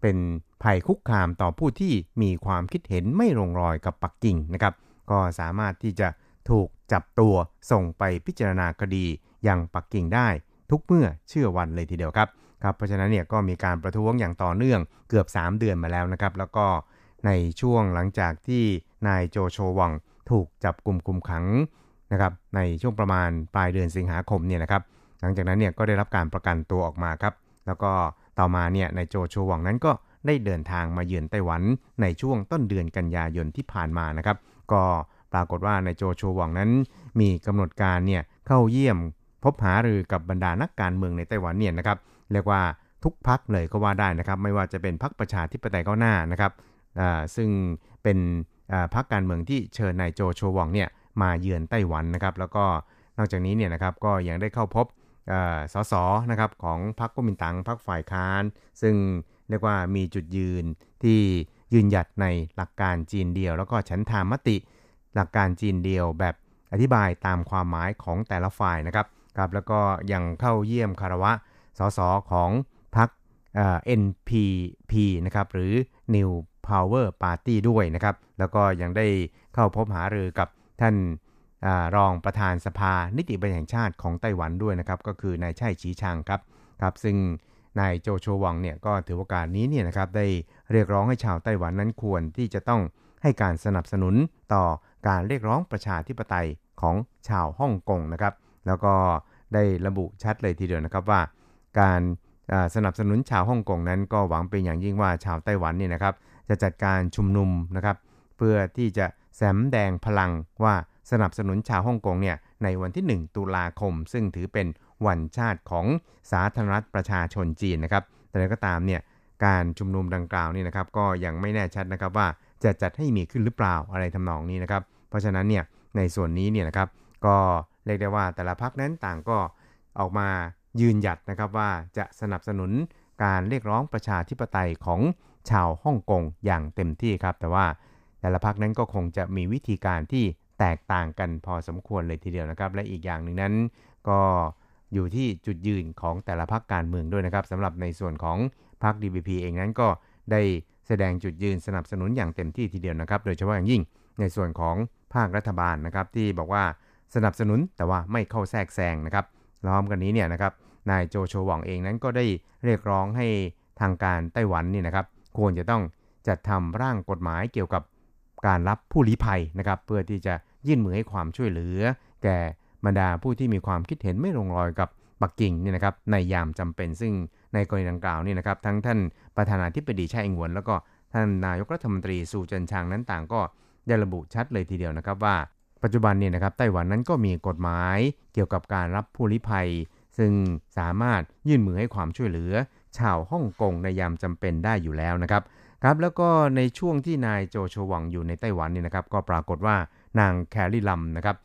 เป็น ภัยคุกคามต่อผู้ที่มีความคิดเห็นไม่ลงรอยกับปักกิ่งนะครับ ก็สามารถที่จะถูกจับตัวส่งไปพิจารณาคดีอย่างปักกิ่งได้ทุกเมื่อเชื่อวันเลยทีเดียวครับครับเพราะฉะนั้นเนี่ยก็มีการประท้วงอย่างต่อเนื่องเกือบ 3 เดือนมาแล้วนะครับ แล้วก็ในช่วงหลังจากที่นายโจโชวังถูกจับกลุ่มคุมขังนะครับในช่วงประมาณปลายเดือนสิงหาคมเนี่ยนะครับ หลังจากนั้นเนี่ยก็ได้รับการประกันตัวออกมาครับ แล้วก็ต่อมาเนี่ยนายโจโชวังนั้นก็ ได้เดินทางมาเยือนไต้หวันในช่วงต้นเดือนกันยายนที่ผ่านมานะครับ ก็ปรากฏว่านายโจโชวังนั้น มีกำหนดการเนี่ยเข้าเยี่ยมพบหารือกับบรรดานักการเมืองในไต้หวันเนี่ยนะครับเรียกว่าทุกพักเลยก็ว่าได้นะครับ ไม่ว่าจะเป็นพักประชาธิปไตยก้าวหน้านะครับซึ่งเป็นพรรคการเมืองที่เชิญนายโจโชวองเนี่ยมาเยือนไต้หวันนะครับ แล้วก็นอกจากนี้เนี่ยนะครับก็ยังได้เข้าพบสสนะครับของพรรคก๊กมินตั๋งพรรคฝ่ายค้าน ซึ่ง เรียกว่ามีจุดยืนที่ยืนหยัดในหลักการจีนเดียว แล้วก็ฉันทามติ หลักการจีนเดียวแบบอธิบายตามความหมายของแต่ละฝ่ายนะครับครับแล้วก็ยังเข้าเยี่ยมคารวะสสของพรรค NPP นพีพีนะครับหรือ New Power Party ด้วยนะครับ แล้วก็ยังได้เข้าพบหารือกับท่านอรองประธานสภานิติบัญญัติแห่งชาติของไต้หวันด้วยนะครับ ก็คือนายช่ฉีชางครับครับ ซึ่ง นายโจโชวังเนี่ยก็ถือโอกาสนี้เนี่ยนะครับได้เรียกร้องให้ชาวไต้หวันนั้นควรที่จะต้องให้การสนับสนุนต่อการเรียกร้องประชาธิปไตยของชาวฮ่องกงนะครับ แล้วก็ได้ระบุชัดเลยทีเดียวนะครับว่า การสนับสนุนชาวฮ่องกงนั้นก็หวังเป็นอย่างยิ่งว่าชาวไต้หวันเนี่ยนะครับ จะจัดการชุมนุมนะครับ เพื่อที่จะแสมแดงพลังว่าสนับสนุนชาวฮ่องกงเนี่ยในวันที่ 1 ตุลาคม ซึ่งถือเป็น วันชาติของสาธารณรัฐประชาชนจีนนะครับ แต่ก็ตามเนี่ยการชุมนุมดังกล่าวนี่นะครับก็ยังไม่แน่ชัดนะครับว่าจะจัดให้มีขึ้นหรือเปล่าอะไรทำนองนี้นะครับ เพราะฉะนั้นเนี่ยในส่วนนี้เนี่ยนะครับก็เรียกได้ว่าแต่ละพักนั้นต่างก็ออกมายืนหยัดนะครับว่าจะสนับสนุนการเรียกร้องประชาธิปไตยของชาวฮ่องกงอย่างเต็มที่ครับ แต่ว่าแต่ละพักนั้นก็คงจะมีวิธีการที่แตกต่างกันพอสมควรเลยทีเดียวนะครับ และอีกอย่างหนึ่งนั้น ก็ อยู่ที่จุดยืนของแต่ละพักการเมืองด้วยนะครับสำหรับในส่วนของพรรค DPP เองนั้นก็ได้แสดงจุดยืนสนับสนุนอย่างเต็มที่ทีเดียวนะครับ โดยเฉพาะอย่างยิ่งในส่วนของภาครัฐบาลนะครับที่บอกว่าสนับสนุนแต่ว่าไม่เข้าแทรกแซงนะครับล้อมกันนี้เนี่ยนะครับนายโจโชวังเองนั้นก็ได้เรียกร้องให้ทางการไต้หวันนี่นะครับควรจะต้องจัดทำร่างกฎหมายเกี่ยวกับการรับผู้ลี้ภัยนะครับเพื่อที่จะยื่นมือให้ความช่วยเหลือ แก่ บรรดาผู้ที่มีความคิดเห็นไม่ลงรอยกับปักกิ่งนี่นะครับในยามจำเป็นซึ่งในกรณีดังกล่าวนี่นะครับทั้งท่านประธานาธิบดีช่อิงหวน แล้วก็ท่านนายกรัฐมนตรีสูเจินชางนั้นต่างก็ได้ระบุชัดเลยทีเดียวนะครับว่า ปัจจุบันเนี่ยนะครับไต้หวันนั้นก็มีกฎหมายเกี่ยวกับการรับผู้ลี้ภัย ซึ่งสามารถยื่นมือให้ความช่วยเหลือ ชาวฮ่องกงในยามจำเป็นได้อยู่แล้วนะครับครับแล้วก็ในช่วงที่นายโจโชหวังอยู่ในไต้หวันเนี่ยนะครับก็ปรากฏว่านางแคลรี่ลัมนะครับ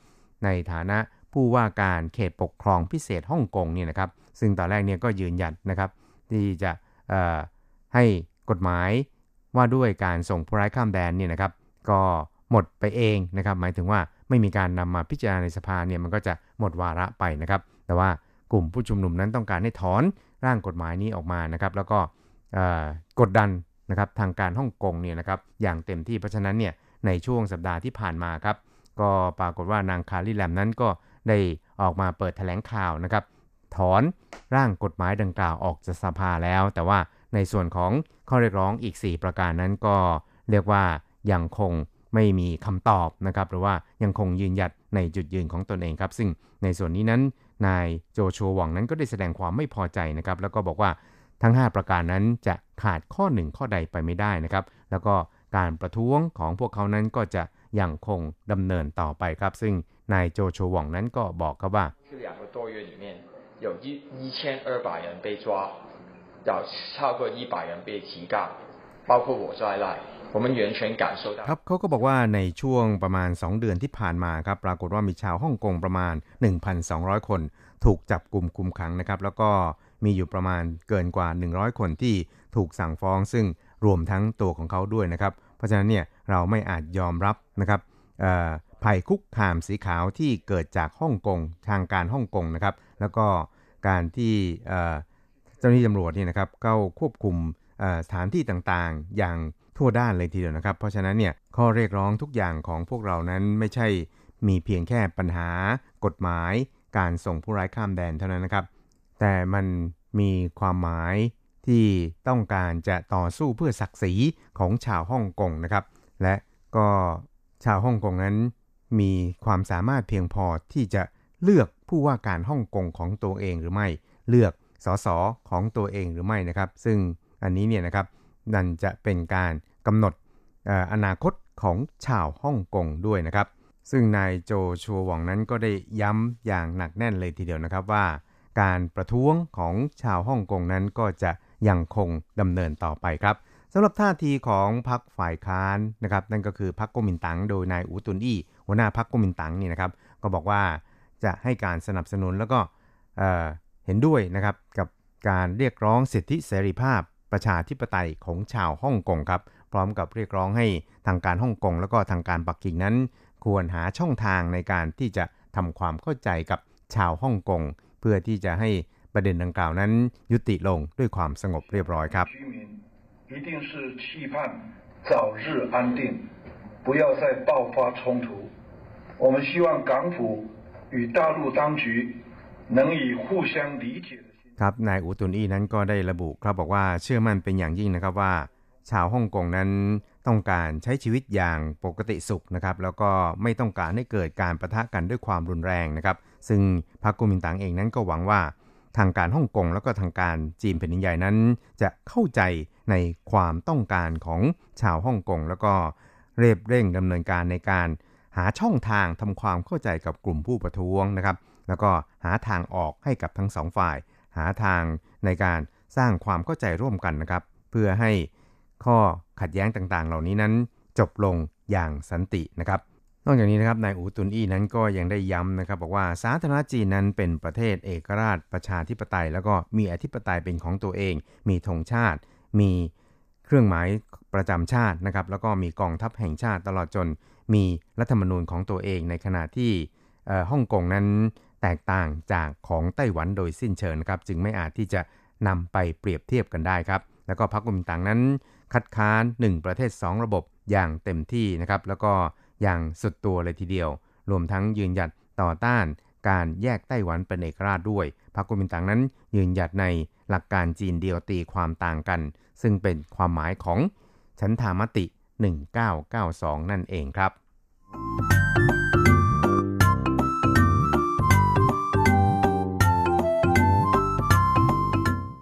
ในฐานะ ผู้ว่าการเขตปกครองพิเศษฮ่องกงเนี่ยนะครับ ซึ่งตอนแรกเนี่ยก็ยืนยันนะครับ ที่จะให้กฎหมายว่าด้วยการส่งผู้ร้ายข้ามแดนเนี่ยนะครับ ก็หมดไปเองนะครับ หมายถึงว่าไม่มีการนำมาพิจารณาในสภาเนี่ยมันก็จะหมดวาระไปนะครับ แต่ว่ากลุ่มผู้ชุมนุมนั้นต้องการให้ถอนร่างกฎหมายนี้ออกมานะครับ แล้วก็กดดันนะครับทางการฮ่องกงเนี่ยนะครับอย่างเต็มที่เพราะฉะนั้นเนี่ยในช่วงสัปดาห์ที่ผ่านมาครับก็ปรากฏว่านางคาริแลมนั้นก็ ได้ออกมาเปิดแถลงข่าวนะครับ ถอนร่างกฎหมายดังกล่าวออกจากสภาแล้ว แต่ว่าในส่วนของข้อเรียกร้องอีก 4 ประการนั้นก็เรียกว่ายังคงไม่มีคำตอบนะครับ หรือว่ายังคงยืนหยัดในจุดยืนของตนเองครับ ซึ่งในส่วนนี้นั้นนายโจโชหวังนั้นก็ได้แสดงความไม่พอใจนะครับ แล้วก็บอกว่าทั้ง 5 ประการนั้นจะขาดข้อหนึ่งข้อใดไปไม่ได้นะครับ แล้วก็การประท้วงของพวกเขานั้นก็จะยังคงดำเนินต่อไปครับ ซึ่ง นายโจโชหวังนั้นก็บอกครับว่า有一一千二百人被抓，有超过一百人被提告，包括我在内。我们完全感受到ครับเขาก็บอกว่าในช่วงประมาณ 2 เดือนที่ผ่านมาครับปรากฏว่ามีชาวฮ่องกงประมาณ 1,200 คน ถูกจับกลุ่มคุมขังนะครับ แล้วก็มีอยู่ประมาณเกินกว่า 100 คนที่ถูกสั่งฟ้อง ซึ่งรวมทั้งตัวของเขาด้วยนะครับ เพราะฉะนั้นเนี่ยเราไม่อาจยอมรับนะครับ ภัยคุกคามสีขาวที่เกิดจากฮ่องกงทางการฮ่องกงนะครับ แล้วก็การที่เจ้าหน้าที่ตำรวจนี่นะครับเข้าควบคุมสถานที่ต่างๆ อย่างทั่วด้านเลยทีเดียวนะครับ เพราะฉะนั้นเนี่ยข้อเรียกร้องทุกอย่างของพวกเรานั้นไม่ใช่มีเพียงแค่ปัญหากฎหมายการส่งผู้ร้ายข้ามแดนเท่านั้นนะครับ แต่มันมีความหมายที่ต้องการจะต่อสู้เพื่อศักดิ์ศรีของชาวฮ่องกงนะครับ และก็ชาวฮ่องกงนั้น มีความสามารถเพียงพอที่จะเลือกผู้ว่าการฮ่องกงของตัวเองหรือไม่ เลือกสสของตัวเองหรือไม่นะครับ ซึ่งอันนี้เนี่ยนะครับนั่นจะเป็นการกำหนดอนาคตของชาวฮ่องกงด้วยนะครับ ซึ่งนายโจชัวหวังนั้นก็ได้ย้ำอย่างหนักแน่นเลยทีเดียวนะครับว่า การประท้วงของชาวฮ่องกงนั้นก็จะยังคงดำเนินต่อไปครับสำหรับท่าทีของพรรคฝ่ายค้านนะครับ นั่นก็คือพรรคก๊กมินตั๋งโดยนายอูตุนอี้ หัวหน้าพรรคก๊กมินตั๋งนี่นะครับ ก็บอกว่าจะให้การสนับสนุนแล้วก็เเห็นด้วยนะครับกับการเรียกร้องสิทธิเสรีภาพประชาธิปไตยของชาวฮ่องกงครับ พร้อมกับเรียกร้องให้ทางการฮ่องกงแล้วก็ทางการปักกิ่งนั้น ควรหาช่องทางในการที่จะทำความเข้าใจกับชาวฮ่องกงเพื่อที่จะให้ประเด็นดังกล่าวนั้น ยุติลงด้วยความสงบเรียบร้อยครับ 一定是期盼早日安定，不要再爆发冲突。我们希望港府与大陆当局能以互相理解的ครับนายอูตุนอี้นั้นก็ได้ระบุครับบอกว่าเชื่อมั่นเป็นอย่างยิ่งนะครับว่า ชาวฮ่องกงนั้นต้องการใช้ชีวิตอย่างปกติสุขนะครับ แล้วก็ไม่ต้องการให้เกิดการประทะกันด้วยความรุนแรงนะครับ ซึ่งพรรคกุมินตังเองนั้นก็หวังว่าทางการฮ่องกงแล้วก็ทางการจีนแผ่นดินใหญ่นั้น จะเข้าใจในความต้องการของชาวฮ่องกงแล้วก็ เรียบเร่งดำเนินการในการหาช่องทางทำความเข้าใจกับกลุ่มผู้ประท้วงนะครับ แล้วก็หาทางออกให้กับทั้งสองฝ่าย หาทางในการสร้างความเข้าใจร่วมกันนะครับ เพื่อให้ข้อขัดแย้งต่างๆ เหล่านี้นั้นจบลงอย่างสันตินะครับ นอกจากนี้นะครับนายอูตุนอี้นั้นก็ยังได้ย้ำนะครับ บอกว่าสาธารณจีนนั้นเป็นประเทศเอกราชประชาธิปไตย แล้วก็มีอธิปไตยเป็นของตัวเอง มีธงชาติ มีเครื่องหมาย ประจำชาตินะครับแล้วก็มีกองทัพแห่งชาติตลอดจนมีรัฐธรรมนูญของตัวเองในขณะที่ฮ่องกงนั้นแตกต่างจากของไต้หวันโดยสิ้นเชิงครับจึงไม่อาจที่จะนำไปเปรียบเทียบกันได้ครับ แล้วก็พรรคกุมินตังนั้น คัดค้าน 1 ประเทศ 2 ระบบอย่างเต็มที่นะครับแล้วก็อย่างสุดตัวเลยทีเดียว รวมทั้งยืนหยัดต่อต้านการแยกไต้หวันเป็นเอกราชด้วย พรรคกุมินตังนั้นยืนหยัดในหลักการจีนเดียวตีความต่างกัน ซึ่งเป็นความหมายของ ฉันทามติ 1992 นั่นเองครับ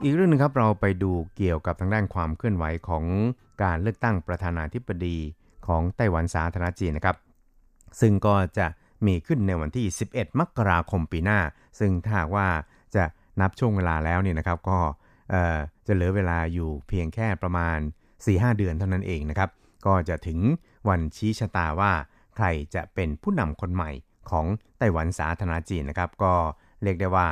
อีกเรื่องนึงครับเราไปดูเกี่ยวกับทางด้านความเคลื่อนไหวของการเลือกตั้งประธานาธิบดีของไต้หวันสาธารณจีนนะครับ ซึ่งก็จะมีขึ้นในวันที่ 11 มกราคมปีหน้า ซึ่งถ้าว่าจะนับช่วงเวลาแล้วเนี่ยนะครับก็จะเหลือเวลาอยู่เพียงแค่ประมาณ 4-5 เดือนเท่านั้นเองนะครับ ก็จะถึงวันชี้ชะตาว่าใครจะเป็นผู้นำคนใหม่ของไต้หวันสาธารณจีนนะครับ ก็เรียกได้ว่า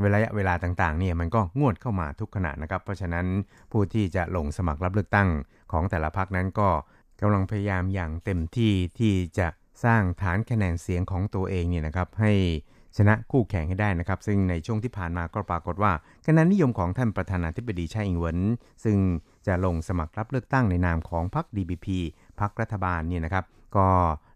เวลาเวลาต่างๆเนี่ยมันก็งวดเข้ามาทุกขณะนะครับ เพราะฉะนั้นผู้ที่จะลงสมัครรับเลือกตั้งของแต่ละพรรคนั้นก็กำลังพยายามอย่างเต็มที่ที่จะสร้างฐานคะแนนเสียงของตัวเองเนี่ยนะครับ ให้ ชนะคู่แข่งให้ได้นะครับ ซึ่งในช่วงที่ผ่านมาก็ปรากฏว่าคะแนนนิยมของท่านประธานาธิบดีไช่อิงเหวินซึ่งจะลงสมัครรับเลือกตั้งในนามของพรรค DPP พรรครัฐบาลเนี่ยนะครับ ก็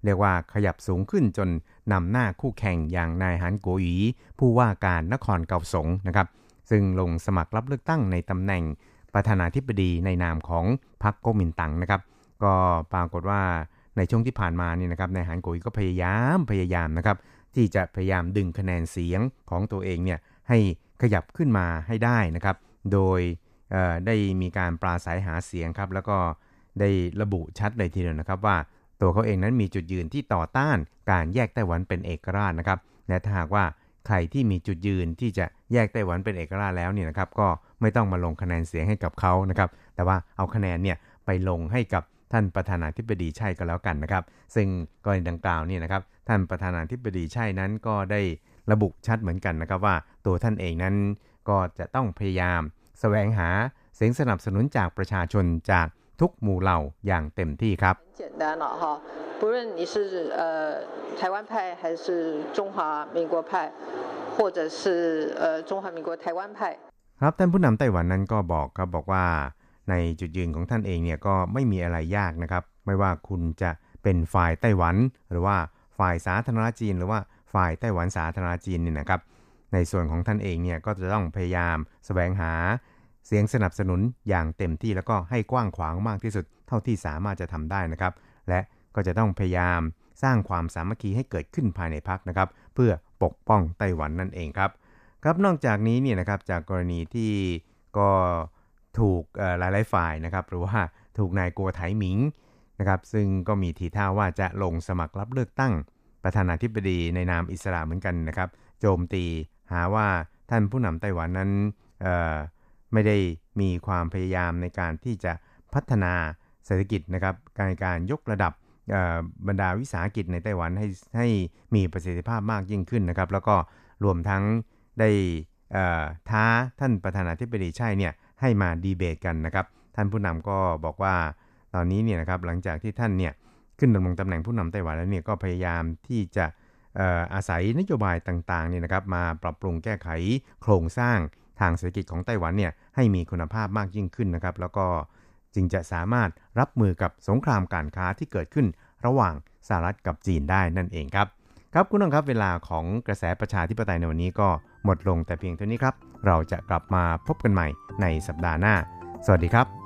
เรียกว่าขยับสูงขึ้นจนนำหน้าคู่แข่งอย่างนายฮันโกหยีผู้ว่าการนครเกาสงนะครับซึ่งลงสมัครรับเลือกตั้งในตำแหน่งประธานาธิบดีในนามของพรรคก๊กมินตั๋งนะครับ ก็ปรากฏว่าในช่วงที่ผ่านมานี่นะครับนายฮันโกหยีก็พยายามพยายามนะครับ ที่จะพยายามดึงคะแนนเสียงของตัวเองเนี่ยให้ขยับขึ้นมาให้ได้นะครับ โดยได้มีการปราศัยหาเสียงครับ แล้วก็ได้ระบุชัดเลยทีเดียวนะครับว่าตัวเขาเองนั้นมีจุดยืนที่ต่อต้านการแยกไต้หวันเป็นเอกราชนะครับ และถ้าหากว่าใครที่มีจุดยืนที่จะแยกไต้หวันเป็นเอกราชแล้วเนี่ยนะครับ ก็ไม่ต้องมาลงคะแนนเสียงให้กับเขานะครับ แต่ว่าเอาคะแนนเนี่ยไปลงให้กับ ท่านประธานาธิบดีใช่ก็แล้วกันนะครับ ซึ่งกรณีดังกล่าวนี่นะครับ ท่านประธานาธิบดีใช่นั้นก็ได้ระบุชัดเหมือนกันนะครับว่าตัวท่านเองนั้นก็จะต้องพยายามสแสวงหาเสียงสนับสนุนจากประชาชนจากทุกหมู่เหล่าอย่างเต็มที่ครับ简单了哈不论你是呃台湾派还是中华民国派或者是呃中华民国台湾派ครับท่านผู้นำไต้หวันนั้นก็บอกครับบอกว่า ในจุดยืนของท่านเองเนี่ยก็ไม่มีอะไรยากนะครับ ไม่ว่าคุณจะเป็นฝ่ายไต้หวัน หรือว่าฝ่ายสาธารณจีน หรือว่าฝ่ายไต้หวันสาธารณจีนเนี่ยนะครับ ในส่วนของท่านเองเนี่ยก็จะต้องพยายามสแสวงหาเสียงสนับสนุนอย่างเต็มที่แล้วก็ให้กว้างขวางมากที่สุด เท่าที่สามารถจะทำได้นะครับ และก็จะต้องพยายามสร้างความสามัคคีให้เกิดขึ้นภายในพักนะครับ เพื่อปกป้องไต้หวันนั่นเองครับ ครับนอกจากนี้เนี่ยนะครับจากกรณีที่ก็ ถูกหลายๆฝ่ายนะครับหรือว่าถูกนายกัวไถหมิงนะครับซึ่งก็มีทีท่าว่าจะลงสมัครรับเลือกตั้ง ประธานาธิบดีในนามอิสระเหมือนกันนะครับ โจมตีหาว่าท่านผู้นำไต้หวันนั้นไม่ได้มีความพยายามในการที่จะพัฒนาเศรษฐกิจนะครับการการยกระดับบรรดาวิสาหกิจในไต้หวันให้ให้มีประสิทธิภาพมากยิ่งขึ้นนะครับ แล้วก็รวมทั้งได้ท้าท่านประธานาธิบดีใช่เนี่ย ให้มาดีเบตกันนะครับ ท่านผู้นำก็บอกว่าตอนนี้เนี่ยนะครับหลังจากที่ท่านเนี่ยขึ้นดำรงตำแหน่งผู้นำไต้หวันแล้วเนี่ยก็พยายามที่จะอาศัยนโยบายต่างๆเนี่ยนะครับมาปรับปรุงแก้ไขโครงสร้างทางเศรษฐกิจของไต้หวันเนี่ยให้มีคุณภาพมากยิ่งขึ้นนะครับ แล้วก็จึงจะสามารถรับมือกับสงครามการค้าที่เกิดขึ้นระหว่างสหรัฐกับจีนได้นั่นเองครับ ครับคุณน้องครับเวลาของกระแสประชาธิปไตยในวันนี้ก็หมดลงแต่เพียงเท่านี้ครับ เราจะกลับมาพบกันใหม่ในสัปดาห์หน้า สวัสดีครับ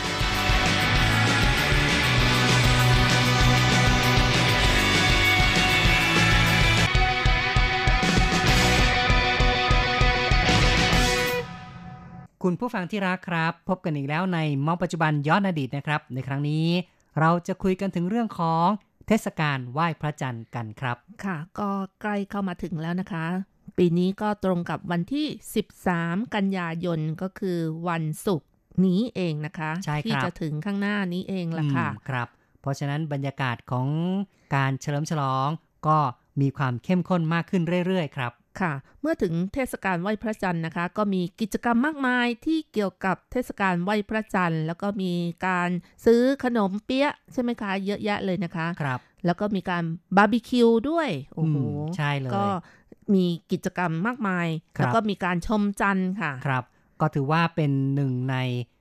คุณผู้ฟังที่รักครับ พบกันอีกแล้วในมองปัจจุบันย้อนอดีตนะครับ ในครั้งนี้เราจะคุยกันถึงเรื่องของเทศกาลไหว้พระจันทร์กันครับ ค่ะ ก็ใกล้เข้ามาถึงแล้วนะคะ ปีนี้ก็ตรงกับวันที่ 13 กันยายนก็คือวันศุกร์นี้เองนะคะใช่ครับที่จะถึงข้างหน้านี้เองละค่ะอืมครับ เพราะฉะนั้นบรรยากาศของการเฉลิมฉลองก็มีความเข้มข้นมากขึ้นเรื่อยๆ ครับ ค่ะ เมื่อถึงเทศกาลไหว้พระจันทร์นะคะ ก็มีกิจกรรมมากมายที่เกี่ยวกับเทศกาลไหว้พระจันทร์แล้วก็มีการซื้อขนมเปี๊ยะใช่ไหมคะ เยอะแยะเลยนะคะครับ แล้วก็มีการบาร์บีคิวด้วยโอ้โหอืมใช่เลยก็มีกิจกรรมมากมายครับแล้วก็มีการชมจันทร์ค่ะครับ ก็ถือว่าเป็นหนึ่งใน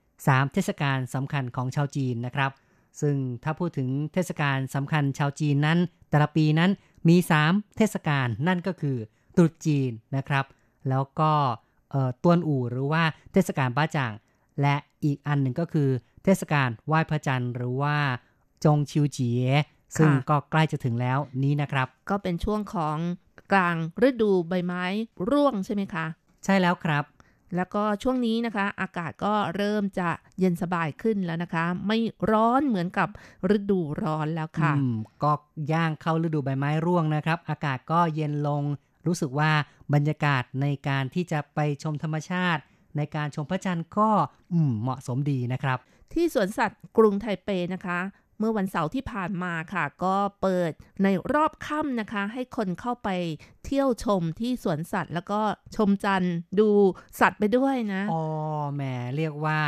3เทศกาลสำคัญของชาวจีนนะครับ ซึ่งถ้าพูดถึงเทศกาลสำคัญชาวจีนนั้น แต่ละปีนั้นมี 3 เทศกาลนั่นก็คือต รุษจีนนะครับ แล้วก็เอ่อตวนอู่หรือว่าเทศกาลบ้าจ่าง และอีกอันหนึ่งก็คือ เทศกาลไหว้พระจันทร์หรือว่าจงชิวเจียซึ่งก็ใกล้จะถึงแล้วนี้นะครับ ก็เป็นช่วงของกลางฤดูใบไม้ร่วงใช่ไหมคะ ใช่แล้วครับ แล้วก็ช่วงนี้นะคะ อากาศก็เริ่มจะเย็นสบายขึ้นแล้วนะคะ ไม่ร้อนเหมือนกับฤดูร้อนแล้วค่ะอืมก็ย่างเข้าฤดูใบไม้ร่วงนะครับ อากาศก็เย็นลง รู้สึกว่าบรรยากาศในการที่จะไปชมธรรมชาติ ในการชมพระจันทร์ก็อืมเหมาะสมดีนะครับ ที่สวนสัตว์กรุงไทเปนะคะ เมื่อวันเสาร์ที่ผ่านมาค่ะ ก็เปิดในรอบค่ำนะคะ ให้คนเข้าไปเที่ยวชมที่สวนสัตว์ แล้วก็ชมจันทร์ดูสัตว์ไปด้วยนะอ๋อแหมเรียกว่า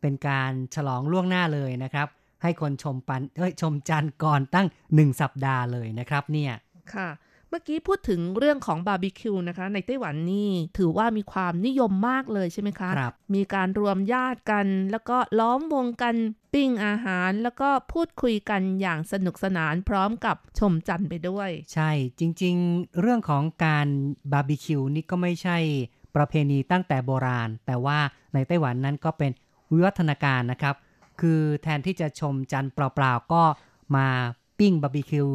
เป็นการฉลองล่วงหน้าเลยนะครับให้คนชมปันเอ้ยชมจันทร์ก่อนตั้ง 1 สัปดาห์เลยนะครับเนี่ยค่ะเมื่อกี้พูดถึงเรื่องของบาร์บีคิวนะคะ ในไต้หวันนี่ถือว่ามีความนิยมมากเลยใช่ไหมคะครับมีการรวมญาติกัน แล้วก็ล้อมวงกันปิ้งอาหาร แล้วก็พูดคุยกันอย่างสนุกสนานพร้อมกับชมจันทร์ไปด้วย ใช่จริง ๆ เรื่องของการบาร์บีคิวนี่ก็ไม่ใช่ประเพณีตั้งแต่โบราณ แต่ว่าในไต้หวันนั้นก็เป็นวิวัฒนาการนะครับ คือแทนที่จะชมจันทร์เปล่าๆก็มาปิ้งบาร์บีคิว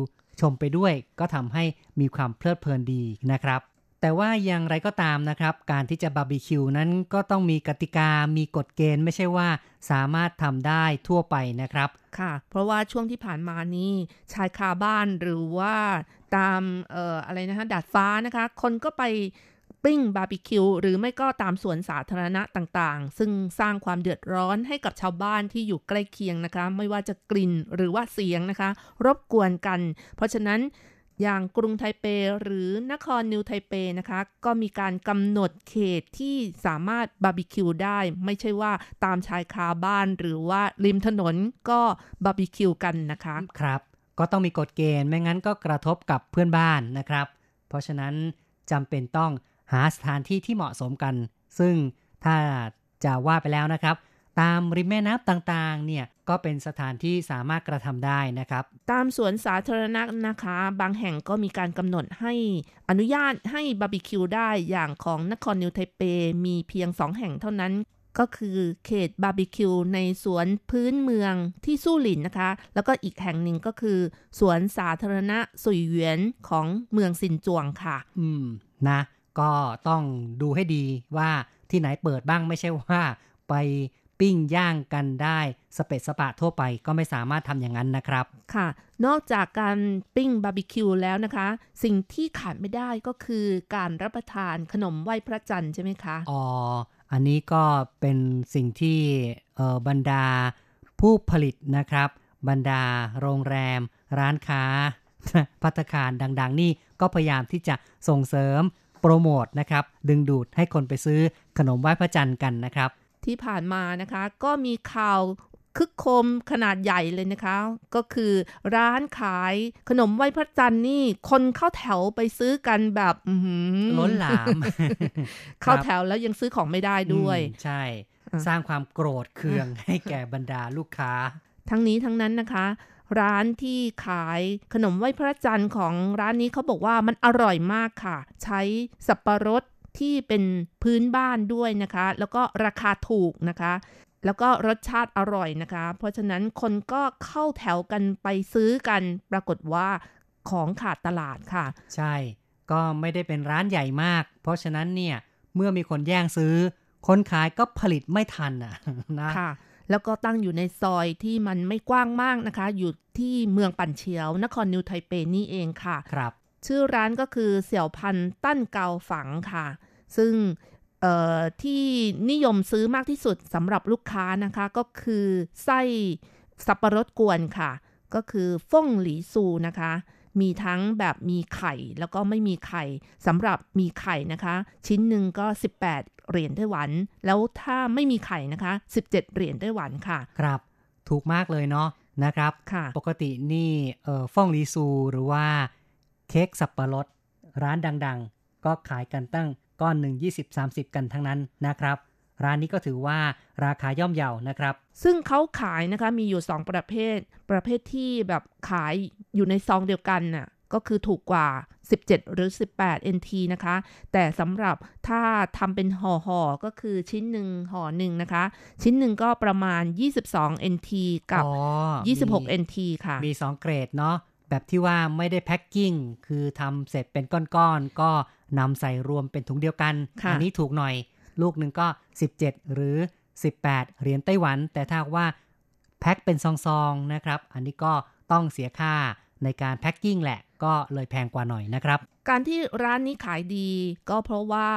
ชมไปด้วย ก็ทำให้มีความเพลิดเพลินดีนะครับ แต่ว่าอย่างไรก็ตามนะครับ การที่จะบาร์บีคิวนั้นก็ต้องมีกติกา มีกฎเกณฑ์ไม่ใช่ว่าสามารถทำได้ทั่วไปนะครับ ค่ะ เพราะว่าช่วงที่ผ่านมานี่ชายคาบ้านหรือว่าตามอออะไรนะคะดาดฟ้านะคะ คนก็ไป ปิ้งบาร์บีคิวหรือไม่ก็ตามสวนสาธารณะต่างๆ ซึ่งสร้างความเดือดร้อนให้กับชาวบ้านที่อยู่ใกล้เคียงนะคะ ไม่ว่าจะกลิ่นหรือว่าเสียงนะคะ รบกวนกัน เพราะฉะนั้นอย่างกรุงไทเปหรือนครนิวไทเปนะคะ ก็มีการกำหนดเขตที่สามารถบาร์บีคิวได้ ไม่ใช่ว่าตามชายคาบ้านหรือว่าริมถนนก็บาร์บีคิวกันนะคะครับก็ต้องมีกฎเกณฑ์ไม่งั้นก็กระทบกับเพื่อนบ้านนะครับ เพราะฉะนั้นจำเป็นต้อง หาสถานที่ที่เหมาะสมกัน ซึ่งถ้าจะว่าไปแล้วนะครับ ตามริมแม่น้ำต่างๆ เนี่ยก็เป็นสถานที่สามารถกระทำได้นะครับ ตามสวนสาธารณะนะคะ บางแห่งก็มีการกำหนดให้อนุญาตให้บาร์บีคิวได้อย่างของนครนิวไทเป มีเพียงสองแห่งเท่านั้นก็คือเขตบาร์บีคิวในสวนพื้นเมืองที่สู้หลินนะคะ แล้วก็อีกแห่งหนึ่งก็คือ สวนสาธารณะสุยเหวียนของเมืองซินจวงค่ะ อืมนะ ก็ต้องดูให้ดีว่าที่ไหนเปิดบ้างไม่ใช่ว่าไปปิ้งย่างกันได้สเปะสปะทั่วไปก็ไม่สามารถทำอย่างนั้นนะครับ ค่ะ นอกจากการปิ้งบาร์บีคิวแล้วนะคะ สิ่งที่ขาดไม่ได้ก็คือการรับประทานขนมไหว้พระจันทร์ใช่ไหมคะ อ๋อ อันนี้ก็เป็นสิ่งที่เอ่อบรรดาผู้ผลิตนะครับ บรรดาโรงแรม ร้านค้าพัตตาคารดัง ๆ นี่ก็พยายามที่จะส่งเสริม โปรโมทนะครับดึงดูดให้คนไปซื้อขนมไหว้พระจันทร์กันนะครับ ที่ผ่านมานะคะก็มีข่าวคึกโคมขนาดใหญ่เลยนะคะ ก็คือร้านขายขนมไหว้พระจันทร์นี่คนเข้าแถวไปซื้อกันแบบอื้อหือล้นหลาม เข้าแถวแล้วยังซื้อของไม่ได้ด้วยอืมใช่ สร้างความโกรธเคืองให้แก่บรรดาลูกค้า ทั้งนี้ทั้งนั้นนะคะ ร้านที่ขายขนมไหว้พระจันทร์ของร้านนี้เขาบอกว่ามันอร่อยมากค่ะ ใช้สับปะรดที่เป็นพื้นบ้านด้วยนะคะ แล้วก็ราคาถูกนะคะ แล้วก็รสชาติอร่อยนะคะ เพราะฉะนั้นคนก็เข้าแถวกันไปซื้อกัน ปรากฏว่าของขาดตลาดค่ะ ใช่ ก็ไม่ได้เป็นร้านใหญ่มาก เพราะฉะนั้นเนี่ยเมื่อมีคนแย่งซื้อ คนขายก็ผลิตไม่ทันอะนะค่ะ แล้วก็ตั้งอยู่ในซอยที่มันไม่กว้างมากนะคะ อยู่ที่เมืองปั่นเฉียว นครนิวไทเปนี่เองค่ะครับ ชื่อร้านก็คือเสี่ยวพันตั้นเกาฝังค่ะ ซึ่งเอ่อที่นิยมซื้อมากที่สุดสำหรับลูกค้านะคะ ก็คือไส้สับปะรดกวนค่ะ ก็คือฟ่งหลีซูนะคะ มีทั้งแบบมีไข่แล้วก็ไม่มีไข่สำหรับมีไข่นะคะ ชิ้นหนึ่งก็ 18 เหรียญไต้หวัน แล้วถ้าไม่มีไข่นะคะ 17 เหรียญไต้หวันค่ะ ครับ ถูกมากเลยเนาะนะครับค่ะ ปกตินี่เอ่อฟ่องลีซูหรือว่าเค้กสับปะรดร้านดัง ๆ ก็ขายกันตั้งก้อนหนึ่ง20-30 กันทั้งนั้นนะครับ ร้านนี้ก็ถือว่าราคาย่อมเยานะครับ ซึ่งเขาขายนะคะมีอยู่ 2 ประเภท ประเภทที่แบบขายอยู่ในซองเดียวกันน่ะก็คือถูกกว่า 17 หรือ 18 NT นะคะ แต่สำหรับถ้าทำเป็นห่อห่อๆก็คือชิ้นหนึ่งห่อหนึ่งนะคะ ชิ้นหนึ่งก็ประมาณ 22 NT กับอ๋อมี26 NT ค่ะ มี 2 เกรดเนาะแบบที่ว่าไม่ได้แพ็คกิ้ง คือทำเสร็จเป็นก้อนๆก็นำใส่รวมเป็นถุงเดียวกันค่ะอันี้ถูกหน่อย ลูกหนึ่งก็ 17 หรือ 18 เหรียญไต้หวัน แต่ถ้าว่าแพ็คเป็นซองๆนะครับ อันนี้ก็ต้องเสียค่าในการแพ็คกิ้งแหละก็เลยแพงกว่าหน่อยนะครับ การที่ร้านนี้ขายดีก็เพราะว่า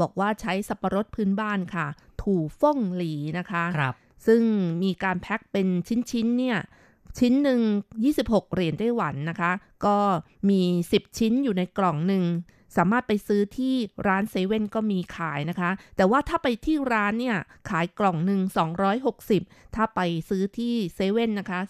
บอกว่าใช้สับปะรดพื้นบ้านค่ะ ถูฟ่งหลีนะคะครับซึ่งมีการแพ็คเป็นชิ้นๆเนี่ยชิ้นหนึ่ง26 เหรียญไต้หวันนะคะ ก็มี 10 ชิ้นอยู่ในกล่องหนึ่ง สามารถไปซื้อที่ร้านเซเว่นก็มีขายนะคะ แต่ว่าถ้าไปที่ร้านเนี่ย ขายกล่องหนึ่ง260 ถ้าไปซื้อที่เซเว่นนะคะ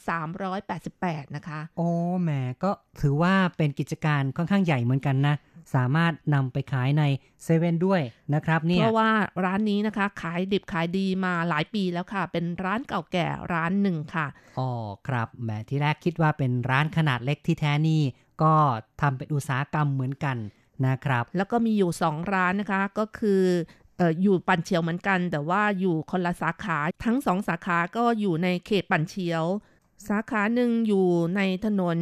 388 นะคะ โอ้แหมก็ถือว่าเป็นกิจการค่อนข้างใหญ่เหมือนกันนะสามารถนำไปขายในเซเว่นด้วยนะครับเนี่เพยราะว่าร้านนี้นะคะขายดิบขายดีมาหลายปีแล้วค่ะ เป็นร้านเก่าแก่ร้านหนึ่งค่ะอ๋อครับแหมที่แรกคิดว่าเป็นร้านขนาดเล็กที่แท้นี่ก็ทำเป็นอุตสาหกรรมเหมือนกัน นะครับ แล้วก็มีอยู่ 2 ร้านนะคะ ก็คืออยู่ปันเชียวเหมือนกัน แต่ว่าอยู่คนละสาขาทั้งสองสาขาก็อยู่ในเขตปันเชียว สาขาหนึ่งอยู่ในถนน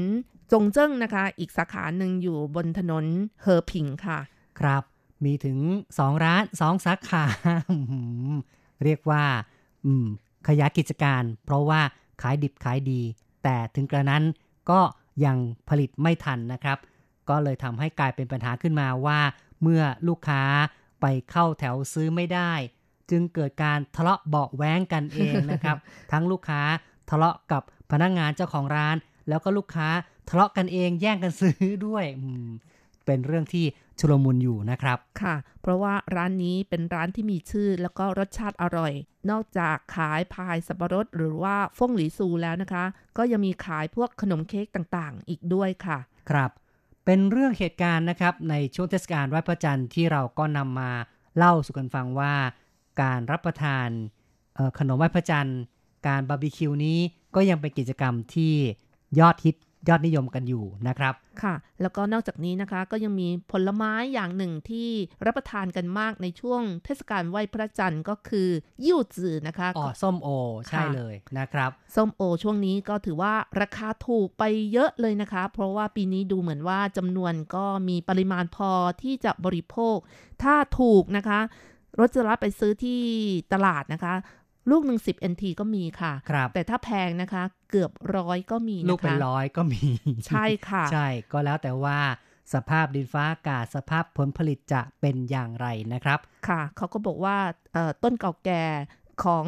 จงเจิ้งนะคะ อีกสาขาหนึ่งอยู่บนถนนเฮอผิงค่ะ ครับ มีถึง2ร้าน2สาขา เรียกว่าขยายกิจการ เพราะว่าขายดิบขายดี แต่ถึงกระนั้นก็ยังผลิตไม่ทันนะครับ ก็เลยทำให้กลายเป็นปัญหาขึ้นมาว่า เมื่อลูกค้าไปเข้าแถวซื้อไม่ได้ จึงเกิดการทะเลาะเบาะแว้งกันเองนะครับ ทั้งลูกค้าทะเลาะกับพนักงานเจ้าของร้าน แล้วก็ลูกค้าทะเลาะกันเองแย่งกันซื้อด้วยอืมเป็นเรื่องที่ชุลมุนอยู่นะครับ ค่ะ เพราะว่าร้านนี้เป็นร้านที่มีชื่อแล้วก็รสชาติอร่อย นอกจากขายพายสับปะรดหรือว่าฟ่งหลีซูแล้วนะคะ ก็ยังมีขายพวกขนมเค้กต่างๆ อีกด้วยค่ะ ครับ เป็นเรื่องเหตุการณ์นะครับในช่วงเทศกาลไหว้พระจันทร์ที่เราก็นำมาเล่าสู่กันฟังว่าการรับประทานขนมไหว้พระจันทร์ การบาร์บีคิวนี้ก็ยังเป็นกิจกรรมที่ยอดฮิต ยอดนิยมกันอยู่นะครับ ค่ะ แล้วก็นอกจากนี้นะคะก็ยังมีผลไม้อย่างหนึ่งที่รับประทานกันมากในช่วงเทศกาลไหว้พระจันทร์ก็คือยิ่วจือนะคะอ๋อส้มโอ ใช่ค่ะเลยนะครับ ส้มโอช่วงนี้ก็ถือว่าราคาถูกไปเยอะเลยนะคะ เพราะว่าปีนี้ดูเหมือนว่าจำนวนก็มีปริมาณพอที่จะบริโภค ถ้าถูกนะคะรถจะรับไปซื้อที่ตลาดนะคะ ลูกหนึ่ง10 NT ก็มีค่ะครับแต่ถ้าแพงนะคะ เกือบร้อยก็มีนะคะลูกเป็นร้อยก็มี ใช่ค่ะ ใช่ก็แล้วแต่ว่าสภาพดินฟ้าอากาศสภาพผลผลิตจะเป็นอย่างไรนะครับ ค่ะเขาก็บอกว่าเอ่อต้นเก่าแก่ของ